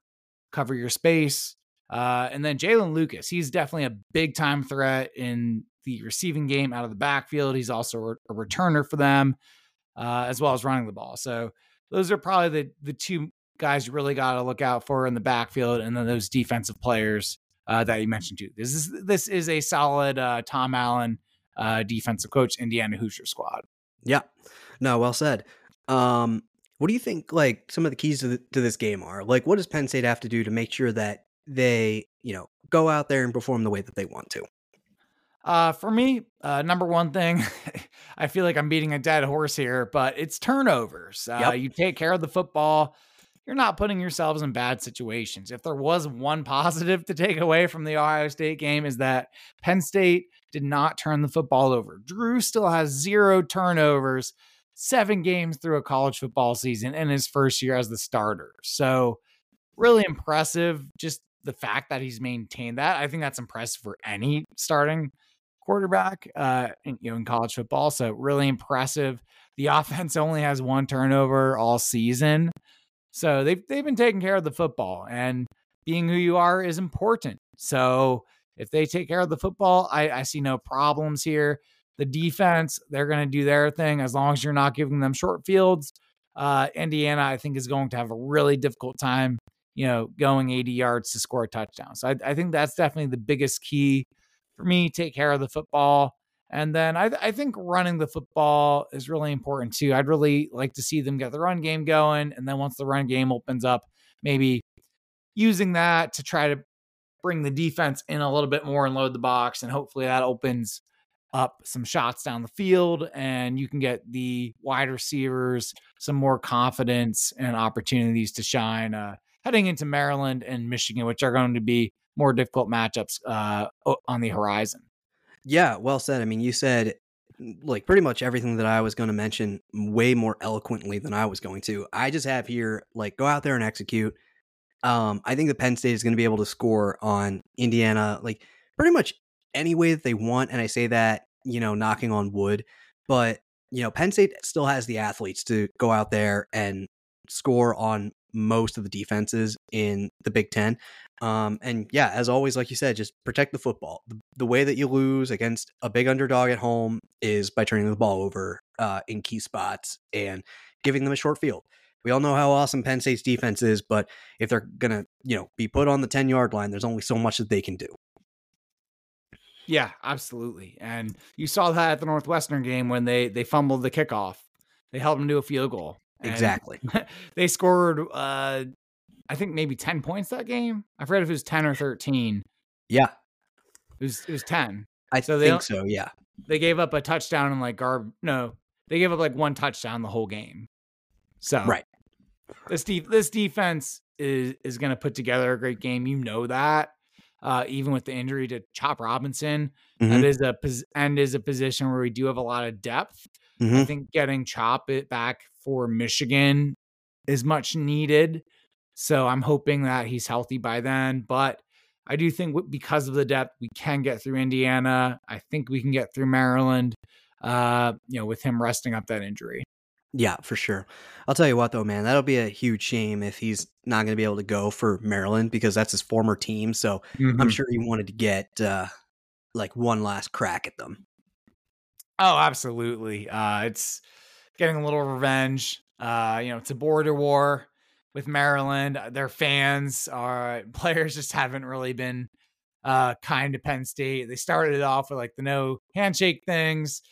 cover your space. Uh, and then Jaylin Lucas, he's definitely a big time threat in the receiving game out of the backfield. He's also a returner for them, uh, as well as running the ball. So those are probably the the two guys you really got to look out for in the backfield, and then those defensive players uh, that you mentioned too. This is this is a solid uh, Tom Allen uh, defensive coach Indiana Hoosier squad. Yeah, no, well said. Um, what do you think? Like some of the keys to, the, to this game are like, what does Penn State have to do to make sure that they, you know, go out there and perform the way that they want to? Uh, for me, uh, number one thing, <laughs> I feel like I'm beating a dead horse here, but it's turnovers. Uh, yep. You take care of the football you're not putting yourselves in bad situations. If there was one <laughs> positive to take away from the Ohio State game is that Penn State did not turn the football over. Drew still has zero turnovers, seven games through a college football season in his first year as the starter. So, really impressive. Just the fact that he's maintained that. I think that's impressive for any starting quarterback uh, in, you know, in college football. So, really impressive. The <laughs> offense only has one turnover all season. So they've they've been taking care of the football, and being who you are is important. So if they take care of the football, I, I see no problems here. The defense, they're going to do their thing as long as you're not giving them short fields. Uh, Indiana, I think, is going to have a really difficult time, you know, going 80 yards to score a touchdown. So I, I think that's definitely the biggest key for me. Take care of the football. And then I, I think running the football is really important too. I'd really like to see them get the run game going. And then once the run game opens up, maybe using that to try to bring the defense in a little bit more and load the box. And hopefully that opens up some shots down the field and you can get the wide receivers some more confidence and opportunities to shine uh, heading into Maryland and Michigan, which are going to be more difficult matchups uh, on the horizon. Yeah, well said. I mean, you said like pretty much everything that I was going to mention way more eloquently than I was going to. I just have here like go out there and execute. Um, I think the Penn State is going to be able to score on Indiana like pretty much any way that they want, and I say that you know knocking on wood, but you know Penn State still has the athletes to go out there and score on most of the defenses in the Big Ten. Um, and yeah, as always, like you said, just protect the football. The, the, way that you lose against a big underdog at home is by turning the ball over uh, in key spots and giving them a short field. We all know how awesome Penn State's defense is, but if they're gonna, you know, be put on the ten yard line, there's only so much that they can do. Yeah, absolutely. And you saw that at the Northwestern game when they they fumbled the kickoff. They held them to a field goal. Exactly. <laughs> they scored uh I think maybe 10 points that game. I forget if it was 10 or 13. Yeah. It was it was 10. I so think so, yeah. They gave up a touchdown and like garb no, they gave up like one touchdown the whole game. So Right. This de- this defense is is going to put together a great game. You know that. Uh, even with the injury to Chop Robinson, Mhm. that is a pos- and is a position where we do have a lot of depth. I Mhm. think getting Chop it back for Michigan is much needed. So I'm hoping that he's healthy by then. But I do think because of the depth, we can get through Indiana. I think we can get through Maryland. Uh, you know, with him resting up that injury. Yeah, for sure. I'll tell you what though, man, that'll be a huge shame if he's not going to be able to go for Maryland because that's his former team. So I'm Mhm. sure he wanted to get uh, like one last crack at them. Oh, absolutely. Uh, it's getting a little revenge. Uh, you know, it's a border war with Maryland. Uh, Their fans are <laughs> players just haven't really been uh, kind to Penn State. They started it off with like the no handshake things.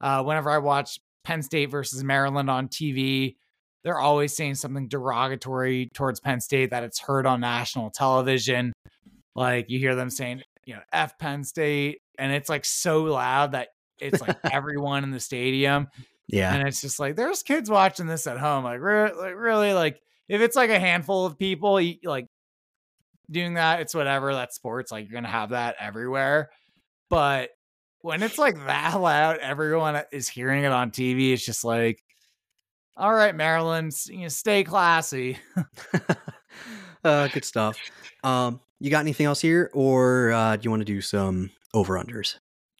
Uh, whenever I watch Penn State versus Maryland on TV, they're always saying something derogatory towards Penn State that it's heard on national television. Like you hear them saying, you know, F Penn State, and it's like so loud that it's like <laughs> everyone in the stadium. Yeah. And it's just like there's kids watching this at home. Like, re- like really, like if it's like a handful of people, you, like doing that, it's whatever. That's sports. Like you're gonna have that everywhere. But when it's like that <laughs> loud, everyone is hearing it on TV. It's just like, all right, Maryland, you know, stay classy. <laughs> uh, good stuff. Um, you got anything else here, or uh, do you want to do some over unders?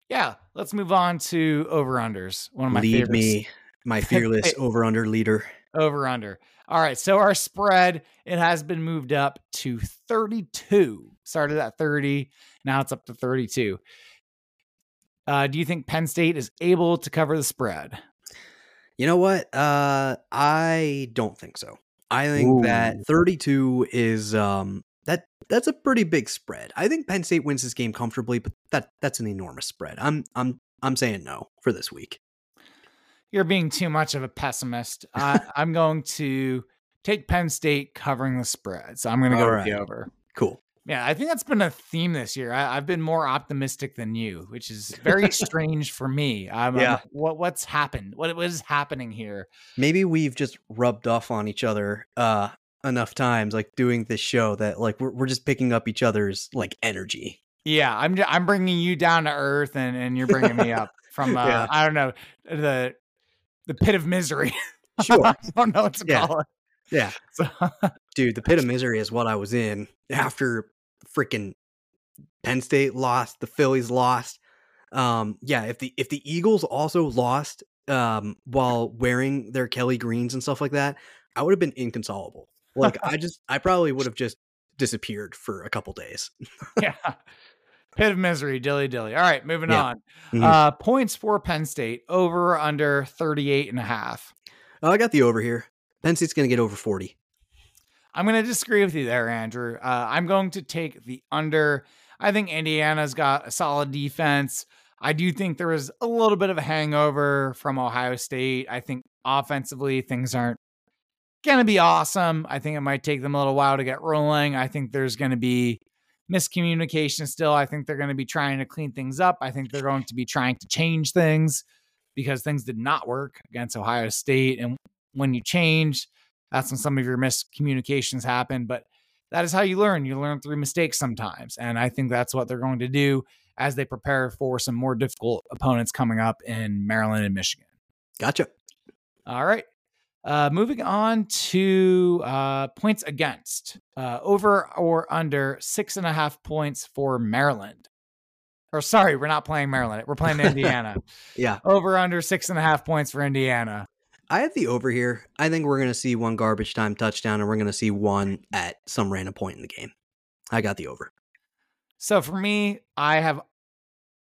Yeah, let's move on to over unders. One of my Lead favorites. me, my <laughs> fearless over under leader. over under. All right, so our spread it has been moved up to 32. Started at 30, now it's up to 32. Uh, do you think Penn State is able to cover the spread? You know what? Uh, I don't think so. I think Ooh. that 32 is um that that's a pretty big spread. I think Penn State wins this game comfortably, but that that's an enormous spread. I'm I'm I'm saying no for this week. You're being too much of a pessimist. I, <laughs> I'm going to take Penn State covering the spread, so I'm going to go with the over. Cool. Yeah, I think that's been a theme this year. I, I've been more optimistic than you, which is very <laughs> strange for me. I'm, I'm Yeah. what what's happened? What what is happening here? Maybe we've just rubbed off on each other uh enough times like doing this show that like we're we're just picking up each other's like energy. Yeah, I'm ju- I'm bringing you down to earth, and and you're bringing me up <laughs> from uh, Yeah. I don't know the the pit of misery. <laughs> Sure. I don't know what to Yeah. call it. Yeah. <laughs> So, Dude, the pit of misery is what I was in after freaking Penn State lost, the Phillies lost. Um, yeah, if the if the Eagles also lost um while wearing their Kelly greens and stuff like that, I would have been inconsolable. Like <laughs> I just I probably would have just disappeared for a couple days. <laughs> yeah, pit of misery, dilly dilly. All right, moving Yeah. on. Mhm. Uh, points for Penn State over or under 38 and a half. Oh, I got the over here. Penn State's gonna get over 40. I'm going to disagree with you there, Andrew. Uh, I'm going to take the under. I think Indiana's got a solid defense. I do think there was a little bit of a hangover from Ohio State. I think offensively, things aren't going to be awesome. I think it might take them a little while to get rolling. I think there's going to be miscommunication still. I think they're going to be trying to clean things up. I think they're going to be trying to change things because things did not work against Ohio State. And when you change, that's when some of your miscommunications happen. But that is how you learn. You learn through mistakes sometimes. And I think that's what they're going to do as they prepare for some more difficult opponents coming up in Maryland and Michigan. Gotcha. All right. Uh, moving on to uh, points against uh, over or under six and a half points for Maryland. Or sorry, we're not playing Maryland. We're playing Indiana. <laughs> Yeah. over under six and a half points for Indiana. I have the over here. I think we're gonna see one garbage time touchdown and we're gonna see one at some random point in the game. I got the over. So for me, I have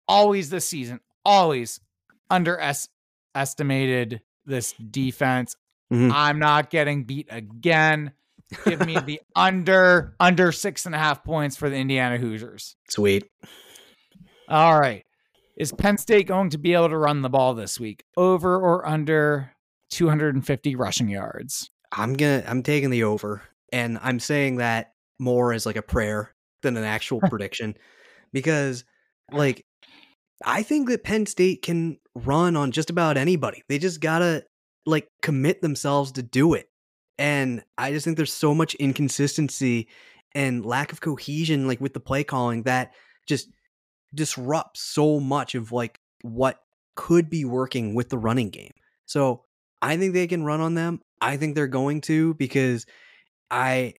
always this season, always underestimated this defense. Mhm. I'm not getting beat again. Give me the <laughs> under under six and a half points for the Indiana Hoosiers. Sweet. All right. Is Penn State going to be able to run the ball this week? Over or under 250 rushing yards? I'm gonna I'm taking the over. And I'm saying that more as like a prayer than an actual <laughs> prediction. Because like I think that Penn State can run on just about anybody. They just gotta like commit themselves to do it. And I just think there's so much inconsistency and lack of cohesion, like with the play calling, that just disrupts so much of like what could be working with the running game. So I think they can run on them. I think they're going to because I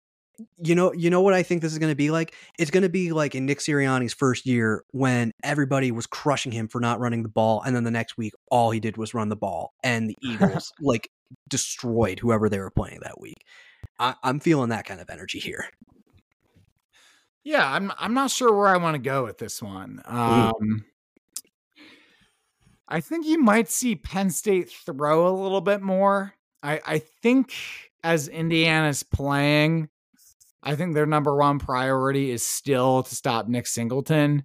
you know you know what I think this is going to be like? It's going to be like in Nick Sirianni's first year when everybody was crushing him for not running the ball and then the next week all he did was run the ball and the <laughs> Eagles like destroyed whoever they were playing that week. I, I'm feeling that kind of energy here. Yeah, I'm I'm not sure where I want to go with this one. Um I think you might see Penn State throw a little bit more. I, I think as Indiana's playing, I think their number one priority is still to stop Nick Singleton.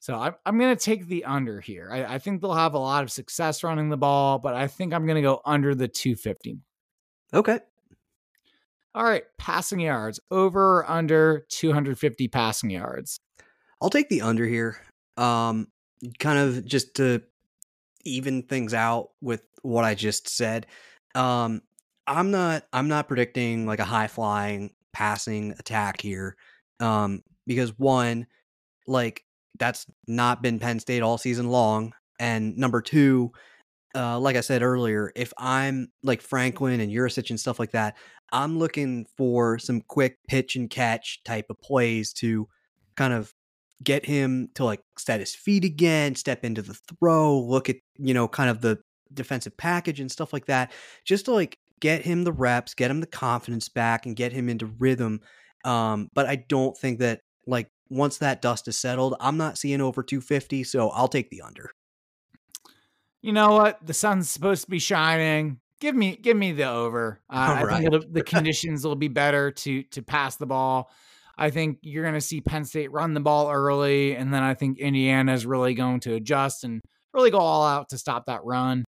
So I'm, I'm going to take the under here. I, I think they'll have a lot of success running the ball, but I think I'm going to go under the 250. Okay. All right. Passing yards over or under 250 passing yards. I'll take the under here. Um, kind of just to even things out with what I just said. Um, I'm not I'm not predicting like a high flying passing attack here. Um, because one, like that's not been Penn State all season long. And number two, uh, like I said earlier, if I'm like Franklin and Yurcich and stuff like that, I'm looking for some quick pitch and catch type of plays to kind of get him to like set his feet again, step into the throw, look at, you know, kind of the defensive package and stuff like that, just to like get him the reps, get him the confidence back and get him into rhythm. Um, but I don't think that like once that dust is settled, I'm not seeing over 250, so I'll take the under. You know what? The sun's supposed to be shining. Give me, give me the over. Uh, I think the <laughs> conditions will be better to to pass the ball. I think you're going to see Penn State run the ball early, and then I think Indiana is really going to adjust and really go all out to stop that run.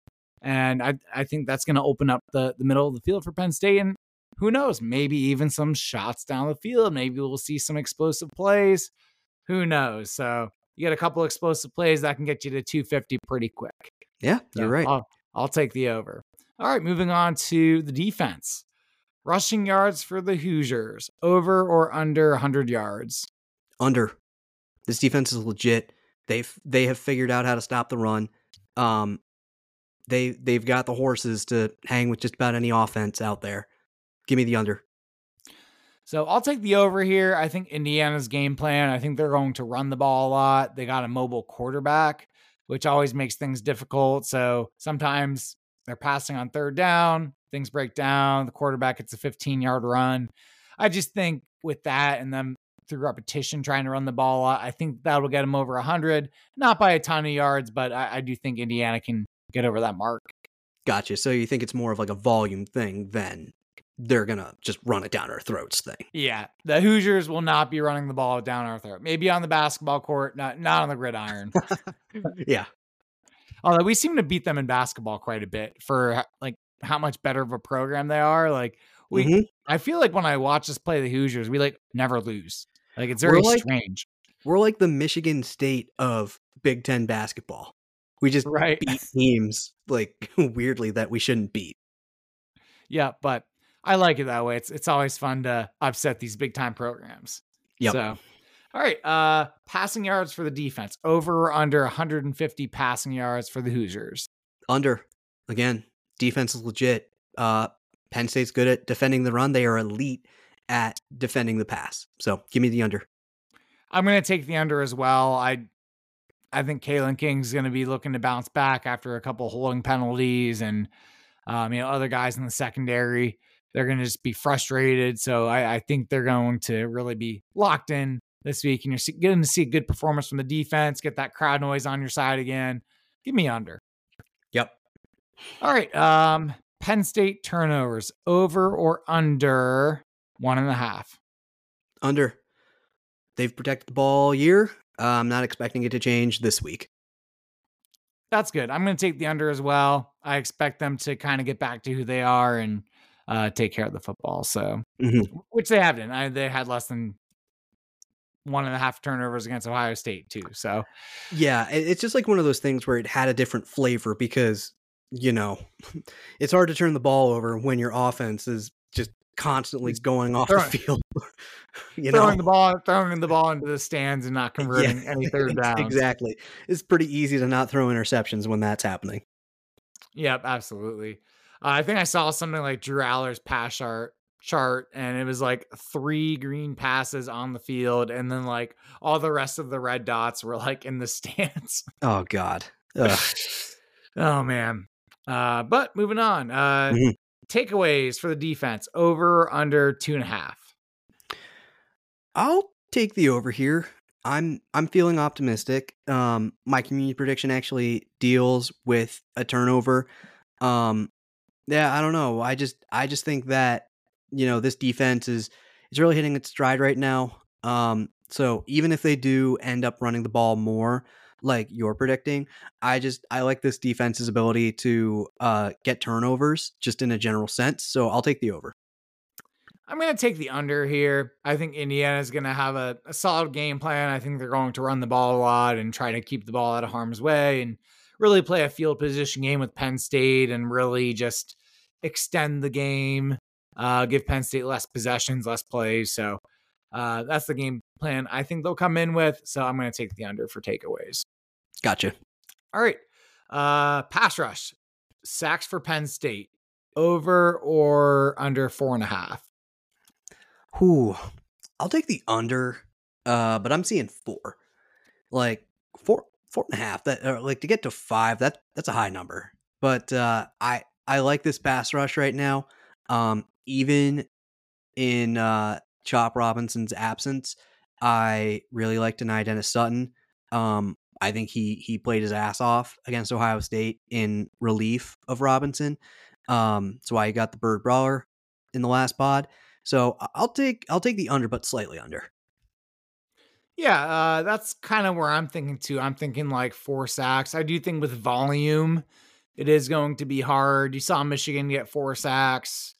And I I think that's going to open up the the middle of the field for Penn State, and who knows, maybe even some shots down the field. Maybe we'll see some explosive plays. Who knows? So you get a couple explosive plays that can get you to 250 pretty quick. Yeah, So you're right. I'll, I'll take the over. All right, moving on to the defense. Rushing yards for the Hoosiers, over or under 100 yards? under. This defense is legit. They've they have figured out how to stop the run. Um, they they've got the horses to hang with just about any offense out there. Give me the under. So I'll take the over here. I think Indiana's game plan, I think they're going to run the ball a lot. They got a mobile quarterback, which always makes things difficult. So sometimes they're passing on third down, things break down, the quarterback gets a 15 yard run. I just think with that and them through repetition trying to run the ball I think that'll get them over 100. Not by a ton of yards, but I, I do think Indiana can get over that mark. Gotcha. So you think it's more of like a volume thing than they're gonna just run it down our throats thing. Yeah, the Hoosiers will not be running the ball down our throat. Maybe on the basketball court, not not on the gridiron. <laughs> yeah. Although we seem to beat them in basketball quite a bit for like how much better of a program they are. Like we, Mhm. I feel like when I watch us play the Hoosiers, we like never lose. Like it's very We're like- strange, We're like the Michigan State of Big Ten basketball. We just right? beat teams like <laughs> weirdly that we shouldn't beat. yeah, but I like it that way. It's it's always fun to upset these big time programs. Yeah. So, all right, uh, passing yards for the defense over or under 150 passing yards for the Hoosiers. Under. Again, defense is legit. Uh Penn State's good at defending the run. They are elite at defending the pass. So give me the under. I'm going to take the under as well. I I think Kalen King's going to be looking to bounce back after a couple holding penalties and um, you know other guys in the secondary. They're going to just be frustrated. So I, I think they're going to really be locked in this week, and you're getting to see a good performance from the defense. Get that crowd noise on your side again. Give me under. Yep. All right. Um, Penn State turnovers over or under one and a half. Under. They've protected the ball all year. Uh, I'm not expecting it to change this week. That's good. I'm going to take the under as well. I expect them to kind of get back to who they are and uh, take care of the football. So, Mhm. which they haven't. I, they had less than one and a half turnovers against Ohio State too. So, Yeah, it's just like one of those things where it had a different flavor because, you know, <laughs> it's hard to turn the ball over when your offense is constantly going off throwing- the field. <laughs> you know throwing know, the ball, throwing the ball into the stands and not converting any <laughs> third downs. Exactly. It's pretty easy to not throw interceptions when that's happening. Yep, absolutely. Uh, I think I saw something like Drew Allar's pass chart chart, and it was like three green passes on the field, and then like all the rest of the red dots were like in the <laughs> stands. Oh God. Oh man. Uh, but moving on. Uh, Mhm. Takeaways for the defense over under two and a half. I'll take the over here. I'm I'm feeling optimistic. Um, my community prediction actually deals with a turnover. Um, yeah, I don't know. I just I just think that you know this defense is is really hitting its stride right now. Um, so even if they do end up running the ball more, like you're predicting, I just I like this defense's ability to uh get turnovers just in a general sense. So I'll take the over. I'm going to take the under here. I think Indiana's going to have a, a solid game plan. I think they're going to run the ball a lot and try to keep the ball out of harm's way and really play a field position game with Penn State and really just extend the game, uh, give Penn State less possessions, less plays. So uh, that's the game plan I think they'll come in with. So I'm going to take the under for takeaways. Gotcha. All right. Uh, pass rush, sacks for Penn State, over or under four and a half. Whew. I'll take the under, uh, but I'm seeing four. Like four, four and a half. That or like to get to five. That that's a high number. But uh, I I like this pass rush right now. Um, even in uh, Chop Robinson's absence, I really like Dani Dennis-Sutton. Um, I think he he played his ass off against Ohio State in relief of Robinson. Um, that's why he got the Bird Brawler in the last pod. So I'll take I'll take the under, but slightly under. Yeah, uh, that's kind of where I'm thinking too. I'm thinking like four sacks. I do think with volume, it is going to be hard. You saw Michigan get four sacks,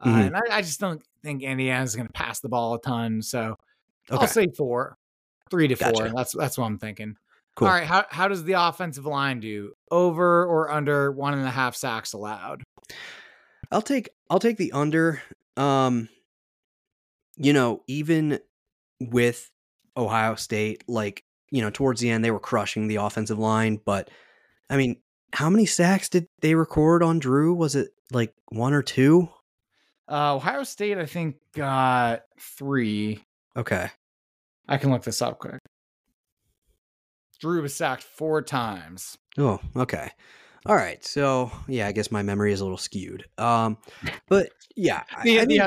uh, Mhm. and I, I just don't think Indiana's going to pass the ball a ton. So Okay, I'll say four, three to four. That's that's what I'm thinking. cool. All right, how how does the offensive line do? Over or under one and a half sacks allowed? I'll take I'll take the under. Um, you know, even with Ohio State, like you know, towards the end they were crushing the offensive line, but I mean, how many sacks did they record on Drew? Was it like one or two? Uh, Ohio State, I think, got three. Okay, I can look this up quick. Drew was sacked four times. Oh, okay. All right. So yeah, I guess my memory is a little skewed. Um, <laughs> but yeah, the, I the, mean- uh,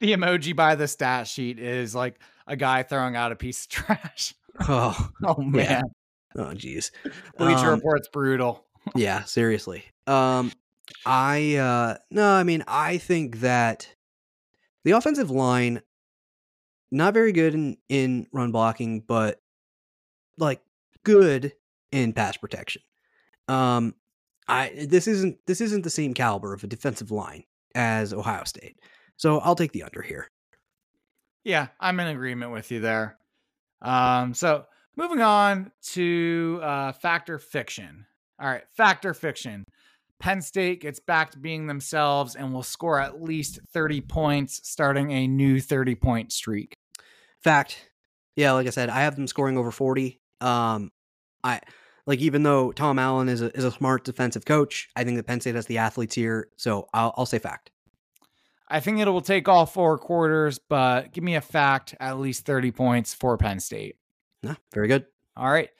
the emoji by the stat sheet is like a guy throwing out a piece of <laughs> trash. oh, <laughs> Oh man, oh, geez. Bleacher Um, Report's brutal. yeah, seriously. Um, I uh, no, I mean, I think that the offensive line not very good in in run blocking, but like good in pass protection. Um, I this isn't this isn't the same caliber of a defensive line as Ohio State, so I'll take the under here. Yeah, I'm in agreement with you there. Um, so moving on to uh, factor fiction. All right, factor fiction. Penn State gets back to being themselves and will score at least 30 points, starting a new 30 point streak. Fact. Yeah, like I said, I have them scoring over 40. Um I like even though Tom Allen is a is a smart defensive coach, I think that Penn State has the athletes here, so I'll I'll say fact. I think it will take all four quarters, but give me a fact at least 30 points for Penn State. Yeah, very good. All right.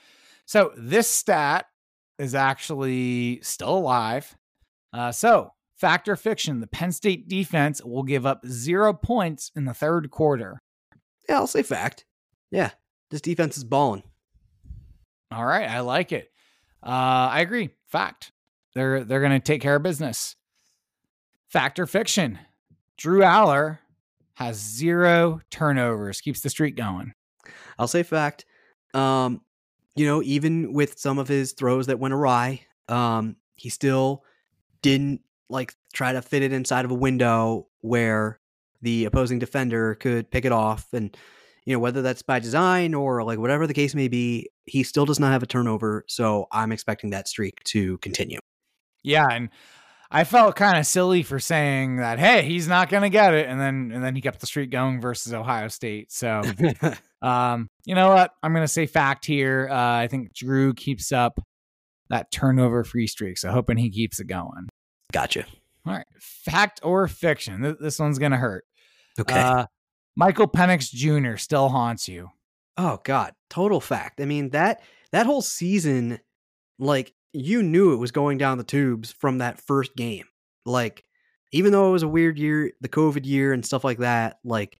So this stat is actually still alive. Uh, so, fact or fiction, the Penn State defense will give up zero points in the third quarter. Yeah, I'll say fact. Yeah, this defense is balling. All right, I like it. Uh, I agree. Fact. They're they're going to take care of business. Fact or fiction, Drew Allar has zero turnovers, keeps the streak going. I'll say fact. Um, you know, even with some of his throws that went awry, um, he still didn't like try to fit it inside of a window where the opposing defender could pick it off. And you know whether that's by design or like whatever the case may be he still does not have a turnover. So i'm expecting that streak to continue. Yeah, and I felt kind of silly for saying that. Hey, he's not going to get it, and then and then he kept the streak going versus Ohio State. So, <laughs> um, you know what? I'm going to say fact here. Uh, I think Drew keeps up that turnover free streak. So, hoping he keeps it going. gotcha. All right, fact or fiction? Th- This one's going to hurt. Okay. Uh, Michael Penix Jr. still haunts you. oh God, total fact. I mean that that whole season, like you knew it was going down the tubes from that first game. Like, even though it was a weird year, the COVID year and stuff like that, like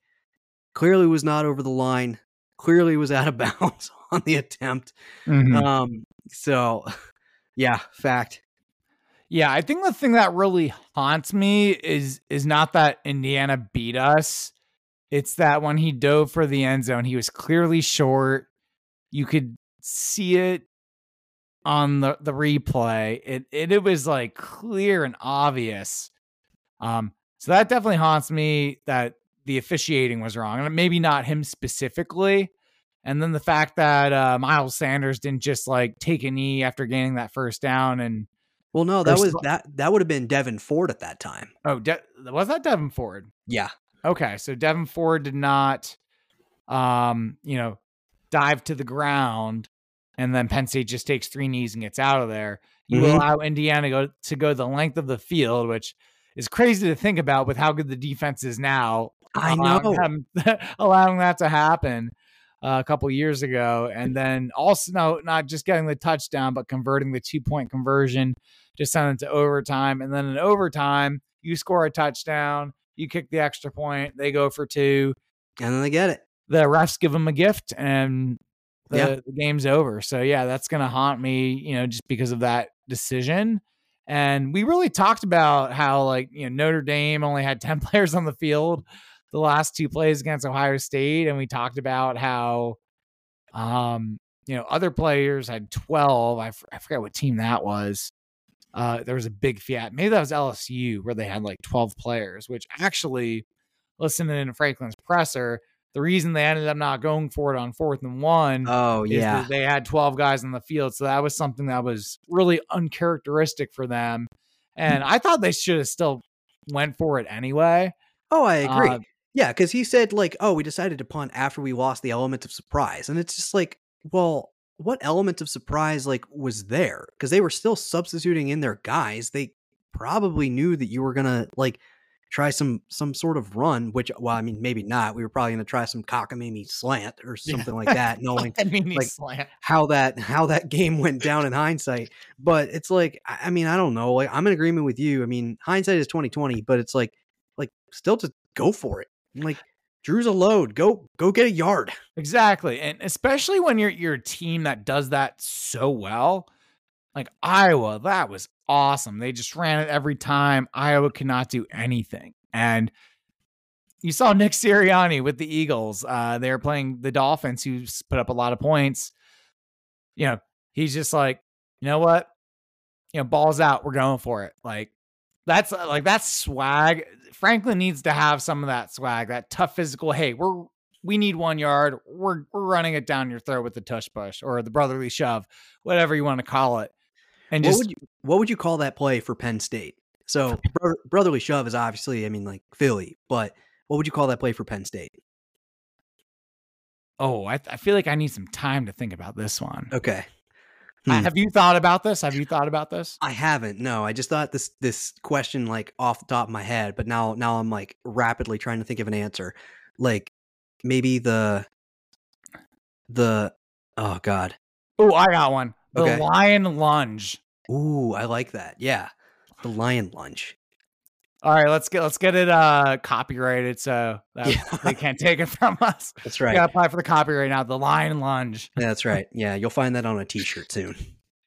clearly was not over the line. Clearly was out of <laughs> bounds on the attempt. Mhm. Um. So, <laughs> yeah, fact. Yeah, I think the thing that really haunts me is is not that Indiana beat us. It's that when he dove for the end zone, he was clearly short. You could see it on the, the replay. It, it it was like clear and obvious. Um, so that definitely haunts me that the officiating was wrong, and maybe not him specifically. And then the fact that uh, Miles Sanders didn't just like take a knee after gaining that first down and Well, no, that was that that would have been Devyn Ford at that time. Oh, De- was that Devyn Ford? Yeah. Okay, so Devyn Ford did not, um, you know, dive to the ground, and then Penn State just takes three knees and gets out of there. You Mhm. allow Indiana go to go the length of the field, which is crazy to think about with how good the defense is now. I allowing know. them- <laughs> allowing that to happen uh, a couple years ago, and then also no, not just getting the touchdown, but converting the two point conversion to send it to overtime, and then in overtime you score a touchdown, you kick the extra point, they go for two, And then they get it. the refs give them a gift, and the, Yeah. the game's over. So yeah, that's gonna haunt me, you know, just because of that decision. And we really talked about how like you know Notre Dame only had <laughs> ten players on the field the last two plays against Ohio State, and we talked about how, um, you know, other players had twelve. I, f- I forget what team that was. Uh, there was a big fiat. Maybe that was LSU where they had like twelve players, which actually, listening to Franklin's presser, the reason they ended up not going for it on fourth and one Oh is yeah. they had 12 guys on the field. So that was something that was really uncharacteristic for them. And I thought they should have still went for it anyway. Oh, I agree. Uh, yeah, because he said like, "Oh, we decided to punt after we lost the element of surprise," and it's just like, well, what element of surprise like was there? Because they were still substituting in their guys. They probably knew that you were gonna like try some some sort of run. Which, well, I mean, maybe not. We were probably gonna try some cockamamie slant or Yeah. something like that, <laughs> knowing I mean, he like, slant. how that how that game went down in hindsight. But it's like I I mean I don't know. Like I'm in agreement with you. I mean hindsight is 2020, but it's like like still to go for it. Like Drew's a load. Go go get a yard. Exactly. And especially when you're you're a team that does that so well. Like Iowa, that was awesome. They just ran it every time. Iowa could not do anything. And you saw Nick Sirianni with the Eagles. Uh, they were playing the Dolphins, who put up a lot of points. You know, he's just like, you know what? You know, balls out. We're going for it. Like that's uh, like that's swag. Franklin needs to have some of that swag, that tough physical. Hey, we're we need one yard. We're we're running it down your throat with the tush push or the brotherly shove, whatever you want to call it. And What would you what would you call that play for Penn State? So bro- brotherly shove is obviously I mean like Philly, but what would you call that play for Penn State? oh, I, I feel like I need some time to think about this one. Okay. Hmm. Have you thought about this? Have you thought about this? I haven't. No, I just thought this this question like off the top of my head, but now now I'm like rapidly trying to think of an answer. Like maybe the the oh god. Oh, I got one. The Okay. lion lunge. Ooh, I like that. Yeah. The lion lunge. All right, let's get let's get it uh copyrighted so <laughs> that Yeah. they can't take it from us. That's right. gotta apply for the copyright now. The lion lunge. That's right. Yeah, you'll find that on a t-shirt soon.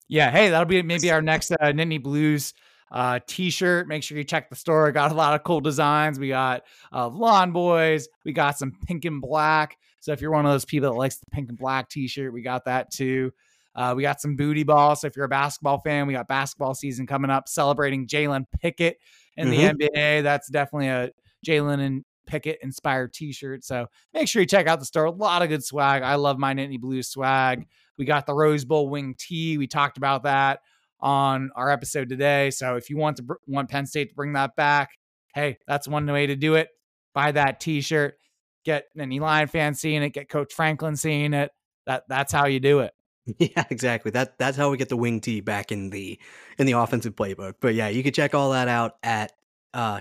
Yeah, hey, that'll be maybe our next uh, Nittany Blues uh, t-shirt. Make sure you check the store. Got a lot of cool designs. We got uh, lawn boys. We got some pink and black. So if you're one of those people that likes the pink and black t-shirt, we got that too. Uh, we got some booty balls. So if you're a basketball fan, we got basketball season coming up, celebrating Jalen Pickett in Mhm. the NBA. That's definitely a Jalen and Pickett inspired t-shirt. So make sure you check out the store. A lot of good swag. I love my Nittany Blue swag. We got the Rose Bowl wing tee. We talked about that on our episode today. So if you want to br- want Penn State to bring that back, hey, that's one way to do it. Buy that T-shirt, get any Lion fan seeing it, get Coach Franklin seeing it. That that's how you do it. <laughs> Yeah, exactly. That that's how we get the wing tee back in the in the offensive playbook. But yeah, you can check all that out at uh.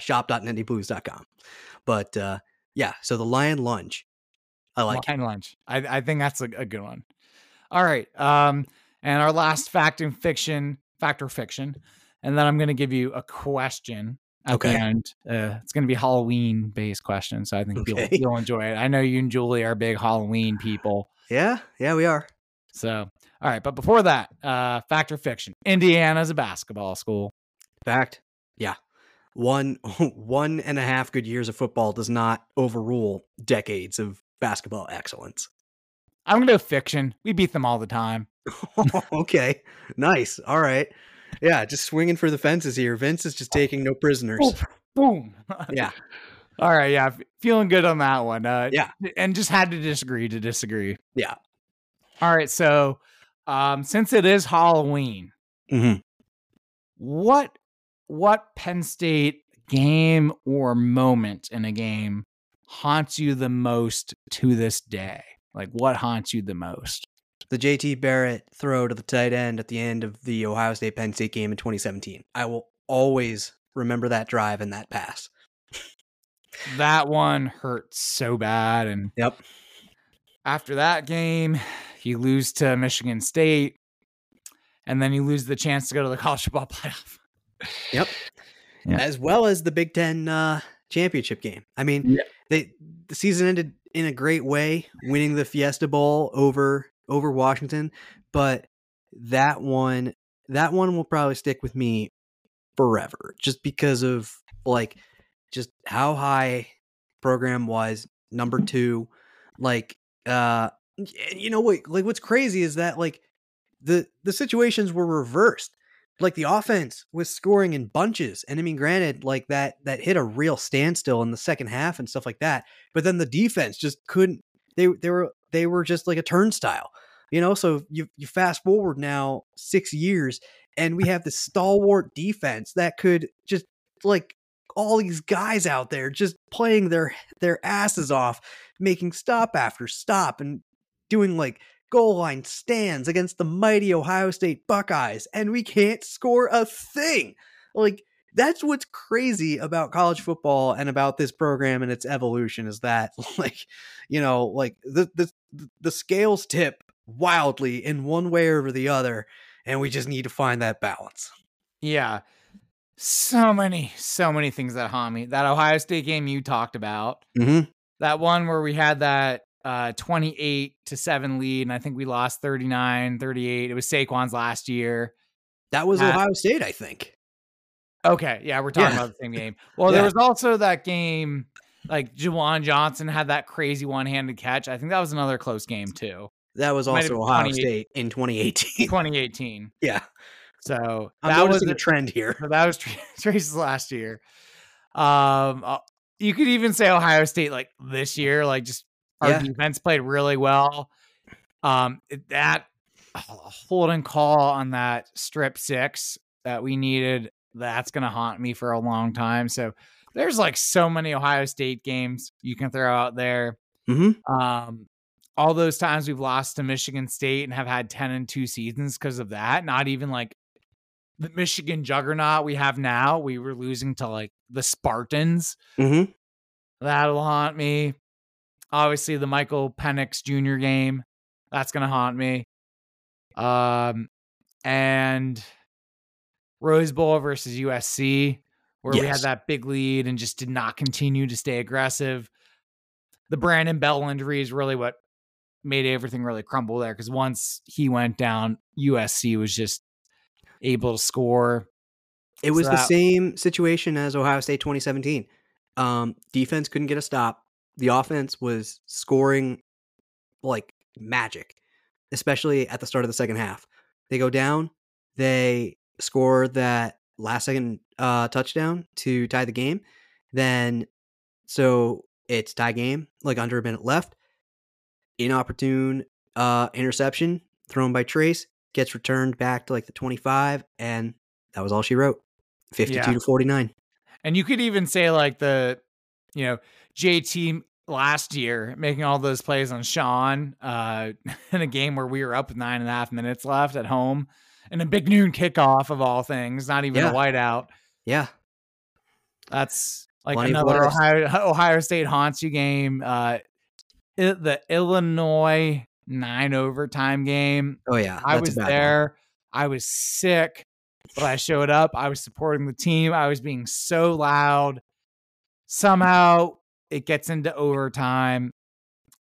But uh, yeah, so the lion lunge, I like Lion lunch. I, I think that's a, a good one. All right. Um, and our last fact and fiction, fact or fiction, and then I'm going to give you a question at Okay. the end. Uh, it's going to be Halloween based question, so I think Okay. you'll you'll enjoy it. I know you and Julie are big Halloween people. <laughs> Yeah, yeah, we are. So, all right. But before that, uh, fact or fiction? Indiana's a basketball school. Fact. Yeah. One <laughs> one and a half good years of football does not overrule decades of basketball excellence. I'm going to go fiction. We beat them all the time. <laughs> okay. Nice. All right. Yeah, just swinging for the fences here. Vince is just taking no prisoners. Boom. <laughs> Yeah. All right, yeah, feeling good on that one. Uh, Yeah. and just had to disagree to disagree. Yeah. All right, so um, since it is Halloween, Mhm. what what Penn State game or moment in a game haunts you the most to this day? Like, what haunts you the most? The JT Barrett throw to the tight end at the end of the Ohio State Penn State game in 2017. I will always remember that drive and that pass. That one hurt so bad, and Yep. after that game, you lose to Michigan State, and then you lose the chance to go to the <laughs> college football playoff. Yep. Yeah. As well as the Big Ten uh, championship game. I mean, Yeah. they the season ended in a great way, winning the Fiesta Bowl over over Washington. But that one, that one will probably stick with me forever, just because of like just how high program was number two. Like, uh, and you know what? Like, what's crazy is that like the the situations were reversed like the offense was scoring in bunches and i mean granted like that that hit a real standstill in the second half and stuff like that but then the defense just couldn't they they were they were just like a turnstile you know so you you fast forward now 6 years and we have this stalwart defense that could just like all these guys out there just playing their their asses off making stop after stop and doing like goal line stands against the mighty Ohio State Buckeyes, and we can't score a thing. Like, that's what's crazy about college football and about this program and its evolution is that, <laughs> like, you know, like the the the scales tip wildly in one way or the other, and we just need to find that balance. Yeah. So many, so many things that haunt me. That Ohio State game you talked about, Mm-hmm. that one where we had that uh 28 to 7 lead, and I think we lost 39, 38. It was Saquon's last year. That was Uh, Ohio State, I think. Okay, yeah, we're talking Yeah. about the same game. Well, there was also that game, like Juwan Johnson had that crazy one-handed catch. I think that was another close game too. That was also Ohio State in 2018. <laughs> 2018. yeah, So I'm that was noticing a trend here. So that was <laughs> Trace's last year. Um, uh, you could even say Ohio State like this year, like just our Yeah. defense played really well. Um, that holding call on that strip six that we needed, that's gonna haunt me for a long time. So there's like so many Ohio State games you can throw out there. Mm-hmm. Um, all those times we've lost to Michigan State and have had 10 and 2 seasons because of that. Not even like the Michigan juggernaut we have now. We were losing to like the Spartans. Mm-hmm. That'll haunt me. Obviously, the Michael Penix Jr. game. That's gonna haunt me. Um, and Rose Bowl versus USC, where we had that big lead and just did not continue to stay aggressive. The Brandon Bell injury is really what made everything really crumble there because once he went down, USC was just able to score. It was So the same situation as Ohio State 2017. Um, defense couldn't get a stop. The offense was scoring like magic, especially at the start of the second half. They go down, they score that last second uh, touchdown to tie the game. Then, so it's tie game, like under a minute left. Inopportune uh, interception thrown by Trace. gets returned back to like the 25, and that was all she wrote 52 Yeah. to 49. And you could even say like the, you know, JT last year making all those plays on Sean uh, <laughs> in a game where we were up with nine and a half minutes left at home, and a big noon kickoff of all things, not even Yeah. a whiteout. Yeah. That's like Plenty another. Ohio, Ohio State haunts you game. Uh, i- the Illinois nine overtime game. Oh, yeah. I that's a was bad one. there. I was sick, but I showed up. I was supporting the team. I was being so loud. Somehow it gets into overtime.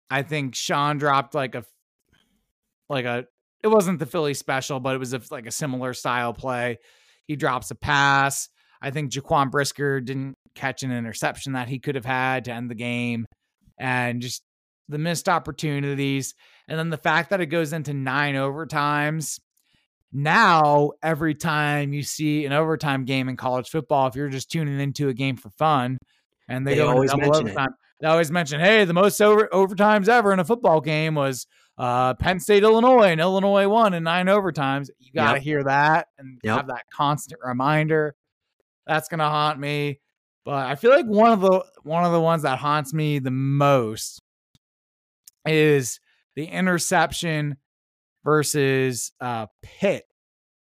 I think Sean dropped like a like a it wasn't the Philly special, but it was a, like a similar style play. He drops a pass. I think Jaquan Brisker didn't catch an interception that he could have had to end the game. And just the missed opportunities. And then the fact that it goes into nine overtimes. Now, every time you see an overtime game in college football, if you're just tuning into a game for fun and they, They go always double mention it. they always mention, hey, the most over overtimes ever in a football game was uh, Penn State, Illinois, and Illinois won in nine overtimes. You got to Yep. hear that and Yep. have that constant reminder. That's gonna haunt me. But I feel like one of the one of the ones that haunts me the most is the interception versus uh, Pitt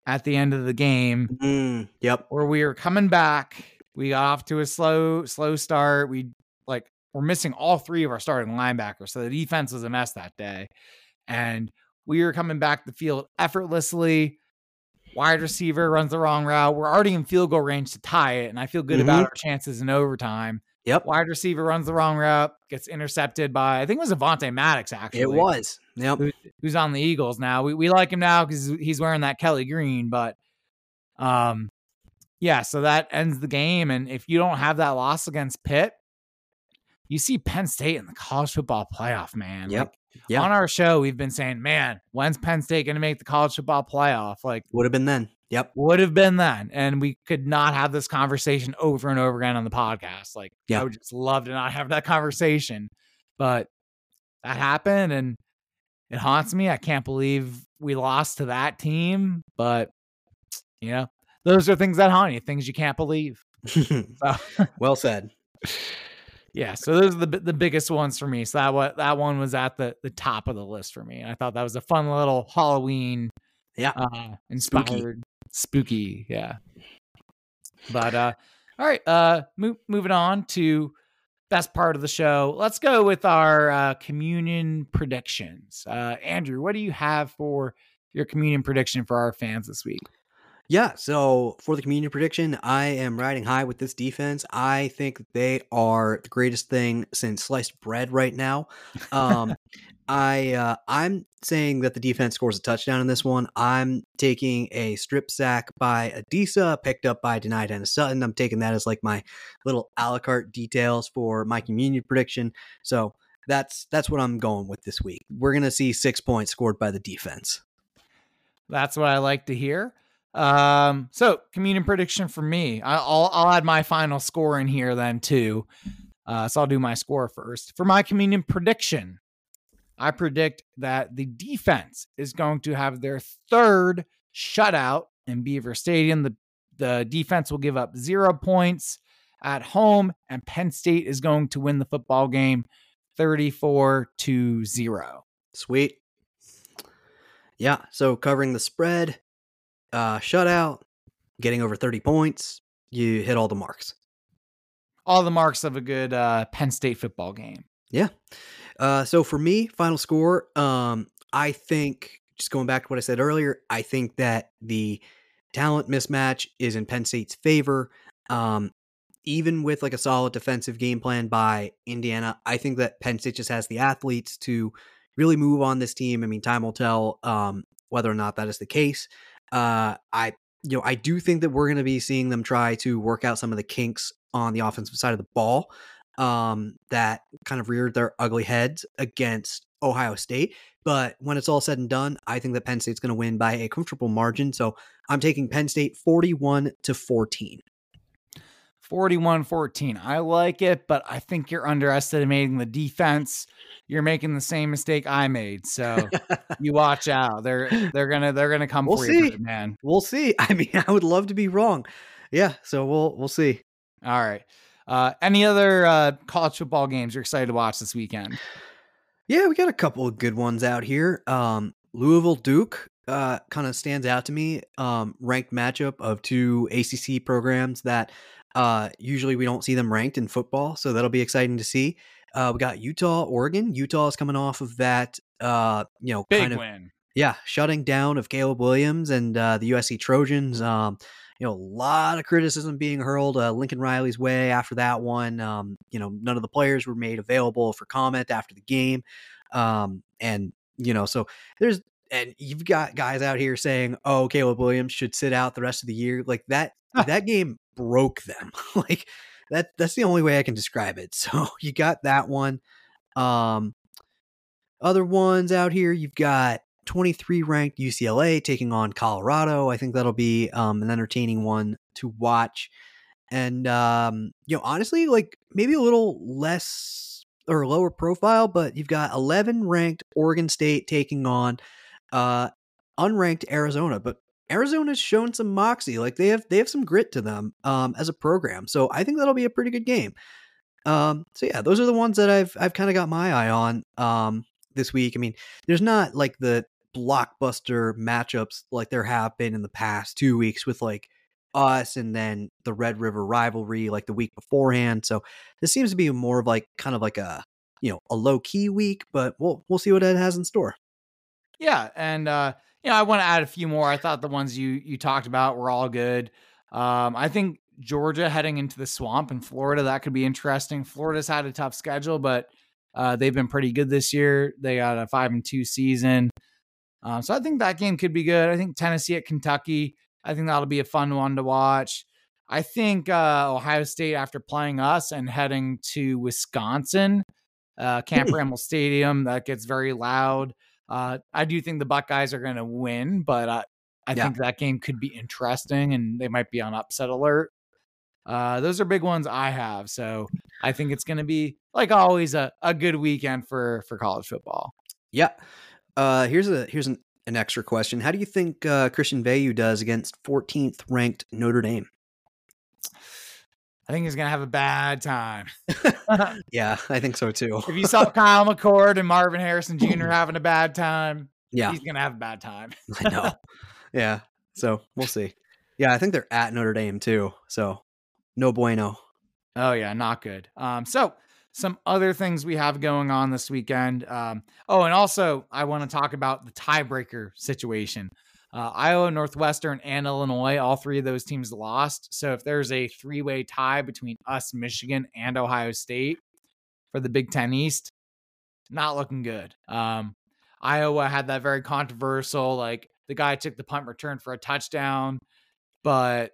at the end of the game Mm, yep. where we were coming back. We got off to a slow, slow start. We like we're missing all three of our starting linebackers, so the defense was a mess that day. And we were coming back the field effortlessly. Wide receiver runs the wrong route. We're already in field goal range to tie it, and I feel good about Mhm. our chances in overtime. Yep. Wide receiver runs the wrong route, gets intercepted by I think it was Avonte Maddox actually It was. Yep. who- who's on the Eagles now. We we like him now because he's wearing that Kelly green, but um, yeah. So that ends the game, and if you don't have that loss against Pitt, you see Penn State in the college football playoff, man. Yep. Like. On our show, we've been saying, man, when's Penn State going to make the college football playoff? Like, Would have been then. Yep. would have been then, and we could not have this conversation over and over again on the podcast. Like, Yeah. I would just love to not have that conversation, but that happened, and it haunts me. I can't believe we lost to that team, but you know, those are things that haunt you, things you can't believe. <laughs> So, <laughs> well said. yeah, so those are the the biggest ones for me. So that what that one was at the the top of the list for me. And I thought that was a fun little Halloween, Yeah. uh, inspired, spooky, yeah. But uh, all right, uh, mo- moving on to best part of the show. Let's go with our uh, communion predictions. Uh, Andrew, what do you have for your communion prediction for our fans this week? Yeah, so for the communion prediction, I am riding high with this defense. I think they are the greatest thing since sliced bread right now. Um, <laughs> I uh, I'm saying that the defense scores a touchdown in this one. I'm taking a strip sack by Adisa, picked up by Dani Dennis-Sutton. I'm taking that as like my little a la carte details for my communion prediction. So that's that's what I'm going with this week. We're gonna see six points scored by the defense. That's what I like to hear. Um, so communion prediction for me. I'll I'll add my final score in here then too. Uh, so I'll do my score first for my communion prediction. I predict that the defense is going to have their third shutout in Beaver Stadium. The the defense will give up zero points at home, and Penn State is going to win the football game 34 to 0. Sweet. Yeah, so covering the spread, uh, shutout, getting over 30 points, you hit all the marks. All the marks of a good uh, Penn State football game. Yeah. Uh, so for me, final score, um, I think, just going back to what I said earlier, I think that the talent mismatch is in Penn State's favor. Um, even with like a solid defensive game plan by Indiana, I think that Penn State just has the athletes to really move on this team. I mean, time will tell um, whether or not that is the case. Uh, I, you know, I do think that we're going to be seeing them try to work out some of the kinks on the offensive side of the ball um, that kind of reared their ugly heads against Ohio State. But when it's all said and done, I think that Penn State's going to win by a comfortable margin. So I'm taking Penn State 41 to 14. 41 14. I like it, but I think you're underestimating the defense. You're making the same mistake I made. So <laughs> you watch out. They're they're gonna they're gonna come We'll for see. you, man. We'll see. <laughs> I mean, I would love to be wrong. Yeah, so we'll we'll see. All right. Uh, any other uh, college football games you're excited to watch this weekend? Yeah, we got a couple of good ones out here. Um, Louisville Duke uh, kind of stands out to me. Um, ranked matchup of two ACC programs that uh, usually we don't see them ranked in football, so that'll be exciting to see. Uh, we got Utah, Oregon. Utah is coming off of that, uh, you know, Big kind of win. yeah, shutting down of Caleb Williams and uh, the USC Trojans. Um, you know, a lot of criticism being hurled uh, Lincoln Riley's way after that one. Um, you know, none of the players were made available for comment after the game, um, and you know, so there's and you've got guys out here saying, "Oh, Caleb Williams should sit out the rest of the year." Like that, that game broke them. <laughs> like that. That's the only way I can describe it. <laughs> So you got that one. Um, other ones out here, you've got 23 ranked UCLA taking on Colorado. I think that'll be um, an entertaining one to watch. And um, you know, honestly, like maybe a little less or lower profile, but you've got 11 ranked Oregon State taking on uh, unranked Arizona. But Arizona's shown some moxie. Like they have they have some grit to them um, as a program. So I think that'll be a pretty good game. Um, so yeah, those are the ones that I've I've kind of got my eye on um, this week. I mean, there's not like the blockbuster matchups like there have been in the past two weeks with like us and then the Red River rivalry like the week beforehand. So this seems to be more of like kind of like a you know a low key week, but we'll we'll see what Ed has in store. Yeah, and uh, you know, I want to add a few more. I thought the ones you you talked about were all good. Um, I think Georgia heading into the swamp in Florida that could be interesting. Florida's had a tough schedule, but uh, they've been pretty good this year. They got a five and two season, um, so I think that game could be good. I think Tennessee at Kentucky. I think that'll be a fun one to watch. I think uh, Ohio State after playing us and heading to Wisconsin, uh, Camp Randall Stadium, that gets very loud. Uh, I do think the Buckeyes are going to win, but uh, I Yeah. think that game could be interesting and they might be on upset alert. Uh, those are big ones I have. So I think it's going to be, like always, a, a good weekend for, for college football. Yeah. Uh, here's a here's an, an extra question. How do you think uh, Christian Veilleux does against 14th ranked Notre Dame? I think he's going to have a bad time. <laughs> <laughs> Yeah, I think so too. if you saw <laughs> Kyle McCord and Marvin Harrison Jr. having a bad time, Yeah, he's going to have a bad time. I know. Yeah, so we'll see. Yeah, I think they're at Notre Dame too. So no bueno. Oh yeah, not good. Um, so some other things we have going on this weekend. Um, oh, and also I want to talk about the tiebreaker situation. Uh, Iowa, Northwestern, and Illinois, all three of those teams lost. So if there's a three-way tie between us, Michigan, and Ohio State for the Big Ten East, not looking good. Um, Iowa had that very controversial, like the guy took the punt return for a touchdown, but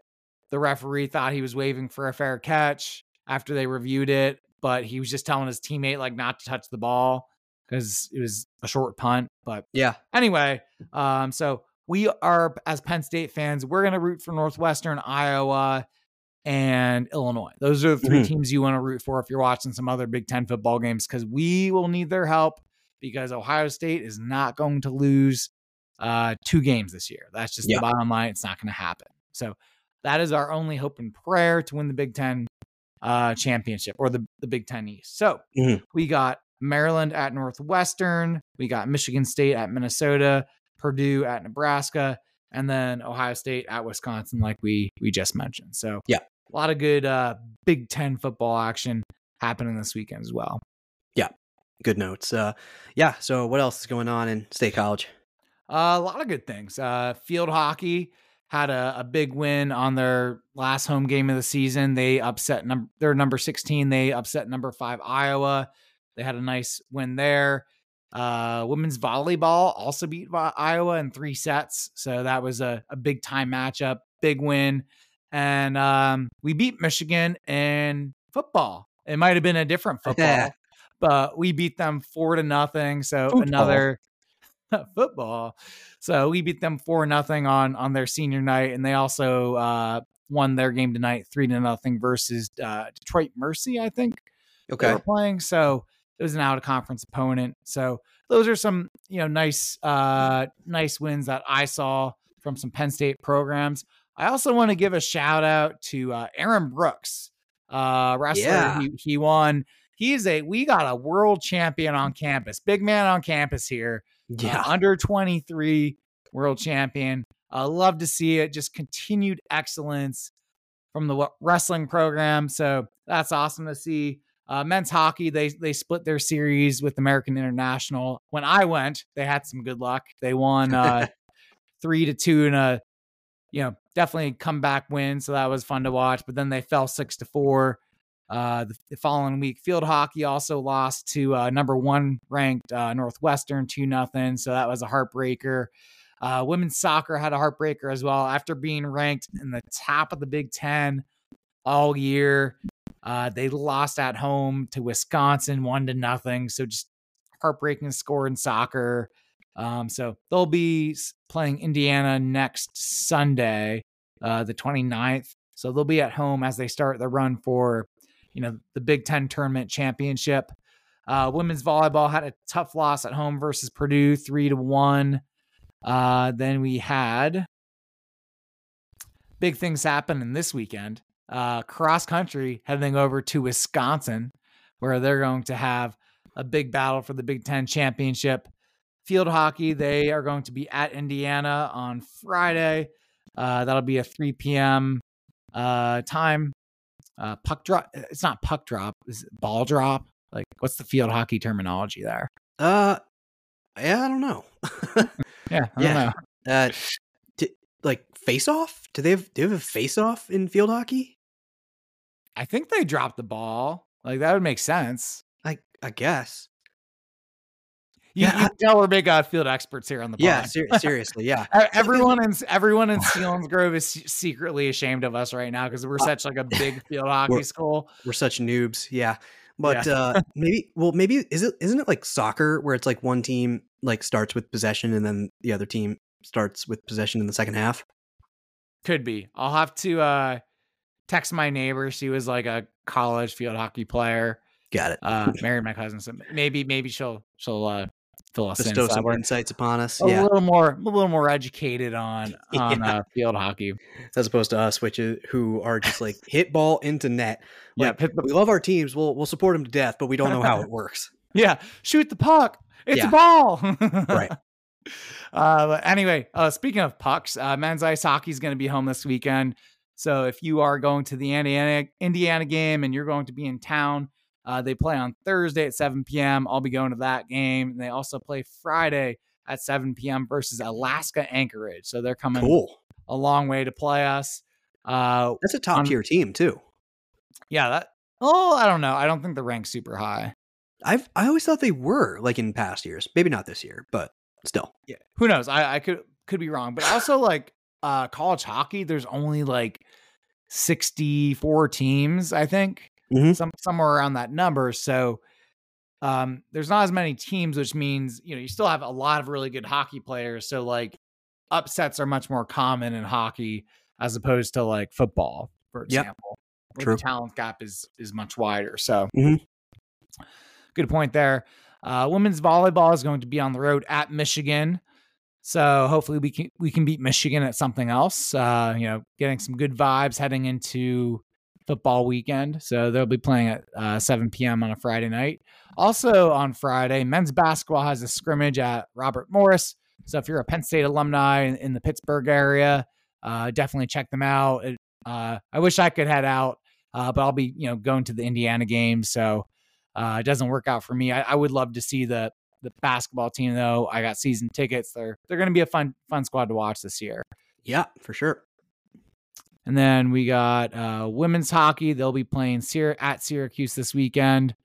the referee thought he was waving for a fair catch after they reviewed it, but he was just telling his teammate like not to touch the ball because it was a short punt. But Yeah, anyway, um, so we are as Penn State fans, we're gonna root for Northwestern, Iowa, and Illinois. Those are the 3 Mhm. teams you want to root for if you're watching some other Big Ten football games because we will need their help because Ohio State is not going to lose uh, two games this year. That's just Yeah. the bottom line. It's not going to happen. So that is our only hope and prayer to win the Big Ten uh, championship or the, the Big Ten East. So Mhm. we got Maryland at Northwestern, we got Michigan State at Minnesota, Purdue at Nebraska, and then Ohio State at Wisconsin, like we we just mentioned. So Yeah. a lot of good uh, Big Ten football action happening this weekend as well. Yeah, good notes. Uh, yeah. So what else is going on in State College? Uh, a lot of good things. Uh, field hockey had a, a big win on their last home game of the season. They upset number their number 16. They upset number five Iowa. They had a nice win there. Uh, women's volleyball also beat Iowa in three sets. So that was a, a big time matchup, big win. And um, we beat Michigan in football. It might have been a different <laughs> football, but we beat them four to nothing. So Football. another <laughs> football. So we beat them four nothing on on their senior night, and they also uh, won their game tonight, three to nothing versus uh, Detroit Mercy, I think. They Okay. were playing, so it was an out of conference opponent. So those are some you know nice uh nice wins that I saw from some Penn State programs. I also want to give a shout out to uh, Aaron Brooks, uh, wrestler. Yeah. He, he won. He's a we got a world champion on campus, big man on campus here. Uh, Yeah. under 23 world champion. I love to see it. Just continued excellence from the wrestling program. So that's awesome to see. Uh, men's hockey, they they split their series with American International. When I went, they had some good luck. They won uh, <laughs> three to two in a, you know, definitely comeback win. So that was fun to watch. But then they fell six to four. Uh, the, the following week, field hockey also lost to uh, number one ranked uh, Northwestern two nothing. So that was a heartbreaker. Uh, women's soccer had a heartbreaker as well after being ranked in the top of the Big Ten all year. Uh, they lost at home to Wisconsin one to nothing. So just heartbreaking score in soccer. Um, so they'll be playing Indiana next Sunday, uh, the 29th. So they'll be at home as they start the run for, you know, the Big Ten tournament championship. Uh, women's volleyball had a tough loss at home versus Purdue, three to one. Uh, then we had big things happening this weekend. Uh, cross country heading over to Wisconsin, where they're going to have a big battle for the Big Ten championship. Field hockey, they are going to be at Indiana on Friday. Uh, that'll be a 3 p.m. Uh, time. Uh, puck drop. It's not puck drop. Is ball drop? Like, what's the field hockey terminology there? Uh, yeah, I don't know. <laughs> Yeah, I Yeah. don't know. uh, like face off? Do they have do they have a face off in field hockey? I think they dropped the ball. Like that would make sense. I I guess. You, Yeah, you tell we're big uh, field experts here on the Yeah, ser- <laughs> seriously, yeah. Everyone in everyone in <laughs> Selinsgrove is secretly ashamed of us right now because we're Uh, such like a big <laughs> field hockey we're- school. We're such noobs, yeah. But uh maybe well maybe is it isn't it like soccer where it's like one team like starts with possession and then the other team starts with possession in the second half? Could be. I'll have to uh, text my neighbor. She was like a college field hockey player. Got it. Uh, <laughs> married my cousin, so maybe maybe she'll she'll uh, fill us in. Bestow so some insights upon us. a Yeah. little more a little more educated on <laughs> on Yeah. uh, field hockey. As opposed to us, which is who are just like <laughs> hit ball into net. Yeah, Like, the- we love our teams. We'll we'll support them to death, but we don't know how it works. Yeah, shoot the puck. It's Yeah. a ball. Right. Uh, but anyway, uh, speaking of pucks, uh, men's ice hockey is going to be home this weekend. So if you are going to the Indiana Indiana game and you're going to be in town, uh, they play on Thursday at 7 p.m. I'll be going to that game. And they also play Friday at 7 p.m. versus Alaska Anchorage. So they're coming Cool. a long way to play us. Uh, That's a top tier team too. yeah, that. Oh, I don't know. I don't think the rank's super high. I've I always thought they were like in past years. Maybe not this year, but still. yeah who knows i i could could be wrong but also like uh college hockey there's only like 64 teams i think Mhm. some somewhere around that number so um there's not as many teams which means you know you still have a lot of really good hockey players so like upsets are much more common in hockey as opposed to like football for Yep. example where True. the talent gap is is much wider so Mhm. good point there uh, women's volleyball is going to be on the road at Michigan. So hopefully we can we can beat Michigan at something else. Uh, you know, getting some good vibes heading into football weekend. So they'll be playing at uh, 7 p.m. on a Friday night. Also on Friday, men's basketball has a scrimmage at Robert Morris. So if you're a Penn State alumni in, in the Pittsburgh area, uh, definitely check them out. It, uh, I wish I could head out, uh, but I'll be you know going to the Indiana game. So uh, it doesn't work out for me. I, I would love to see the the basketball team though. I got season tickets. They're they're going to be a fun fun squad to watch this year. Yeah, for sure. And then we got uh, women's hockey. They'll be playing Syr- at Syracuse this weekend.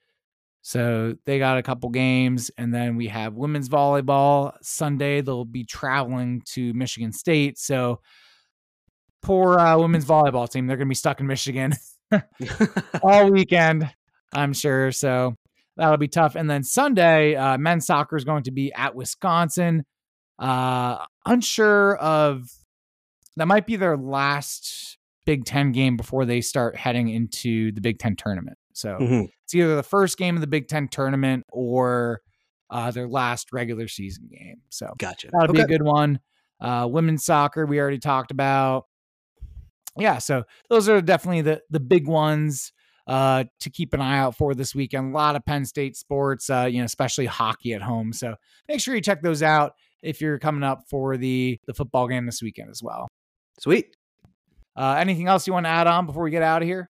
So they got a couple games. And then we have women's volleyball Sunday. They'll be traveling to Michigan State. So poor uh, women's volleyball team. They're going to be stuck in Michigan <laughs> <laughs> all weekend, I'm sure. So that'll be tough. And then Sunday, uh, men's soccer is going to be at Wisconsin. Uh, unsure of that might be their last Big Ten game before they start heading into the Big Ten tournament. So Mhm. it's either the first game of the Big Ten tournament or uh, their last regular season game. So Gotcha. that'll be a good one. Uh, women's soccer we already talked about. Yeah, so those are definitely the the big ones uh, to keep an eye out for this weekend. A lot of Penn State sports, uh, you know, especially hockey at home. So make sure you check those out if you're coming up for the the football game this weekend as well. Sweet. Uh, anything else you want to add on before we get out of here?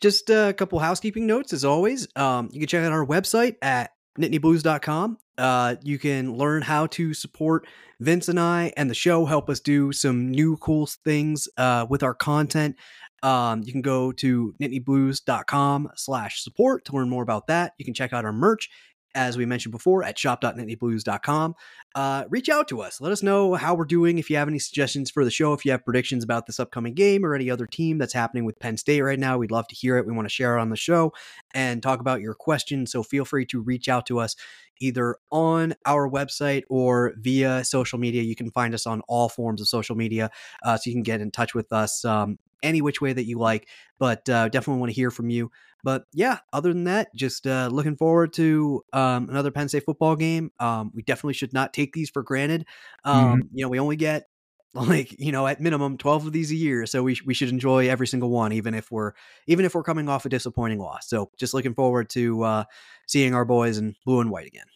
Just a couple housekeeping notes as always. Um, you can check out our website at nittanyblues.com. Uh, you can learn how to support Vince and I and the show, help us do some new cool things uh, with our content. Um, you can go to nittanyblues.com slash support to learn more about that. You can check out our merch, as we mentioned before, at shop.nittanyblues.com. Uh, reach out to us. Let us know how we're doing. If you have any suggestions for the show, if you have predictions about this upcoming game or any other team that's happening with Penn State right now, we'd love to hear it. We want to share it on the show and talk about your questions. So feel free to reach out to us either on our website or via social media. You can find us on all forms of social media, uh, so you can get in touch with us um, any which way that you like. But uh, definitely want to hear from you. But yeah, other than that, just uh, looking forward to um, another Penn State football game. Um, we definitely should not take these for granted. Um, You know, we only get <laughs> like you know at minimum 12 of these a year so we, we should enjoy every single one even if we're even if we're coming off a disappointing loss so just looking forward to uh seeing our boys in blue and white again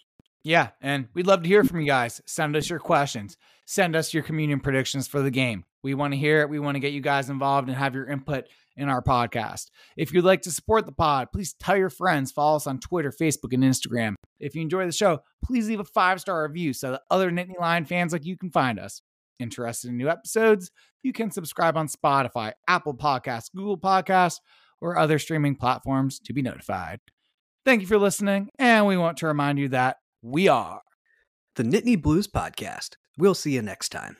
Yeah, and we'd love to hear from you guys. Send us your questions. Send us your communion predictions for the game. We want to hear it. We want to get you guys involved and have your input in our podcast. If you'd like to support the pod, please tell your friends. Follow us on Twitter, Facebook, and Instagram. If you enjoy the show, please leave a five star review so that other Nittany Lion fans like you can find us. Interested in new episodes? You can subscribe on Spotify, Apple Podcasts, Google Podcasts, or other streaming platforms to be notified. Thank you for listening, and we want to remind you that we are the nittany blues podcast. We'll see you next time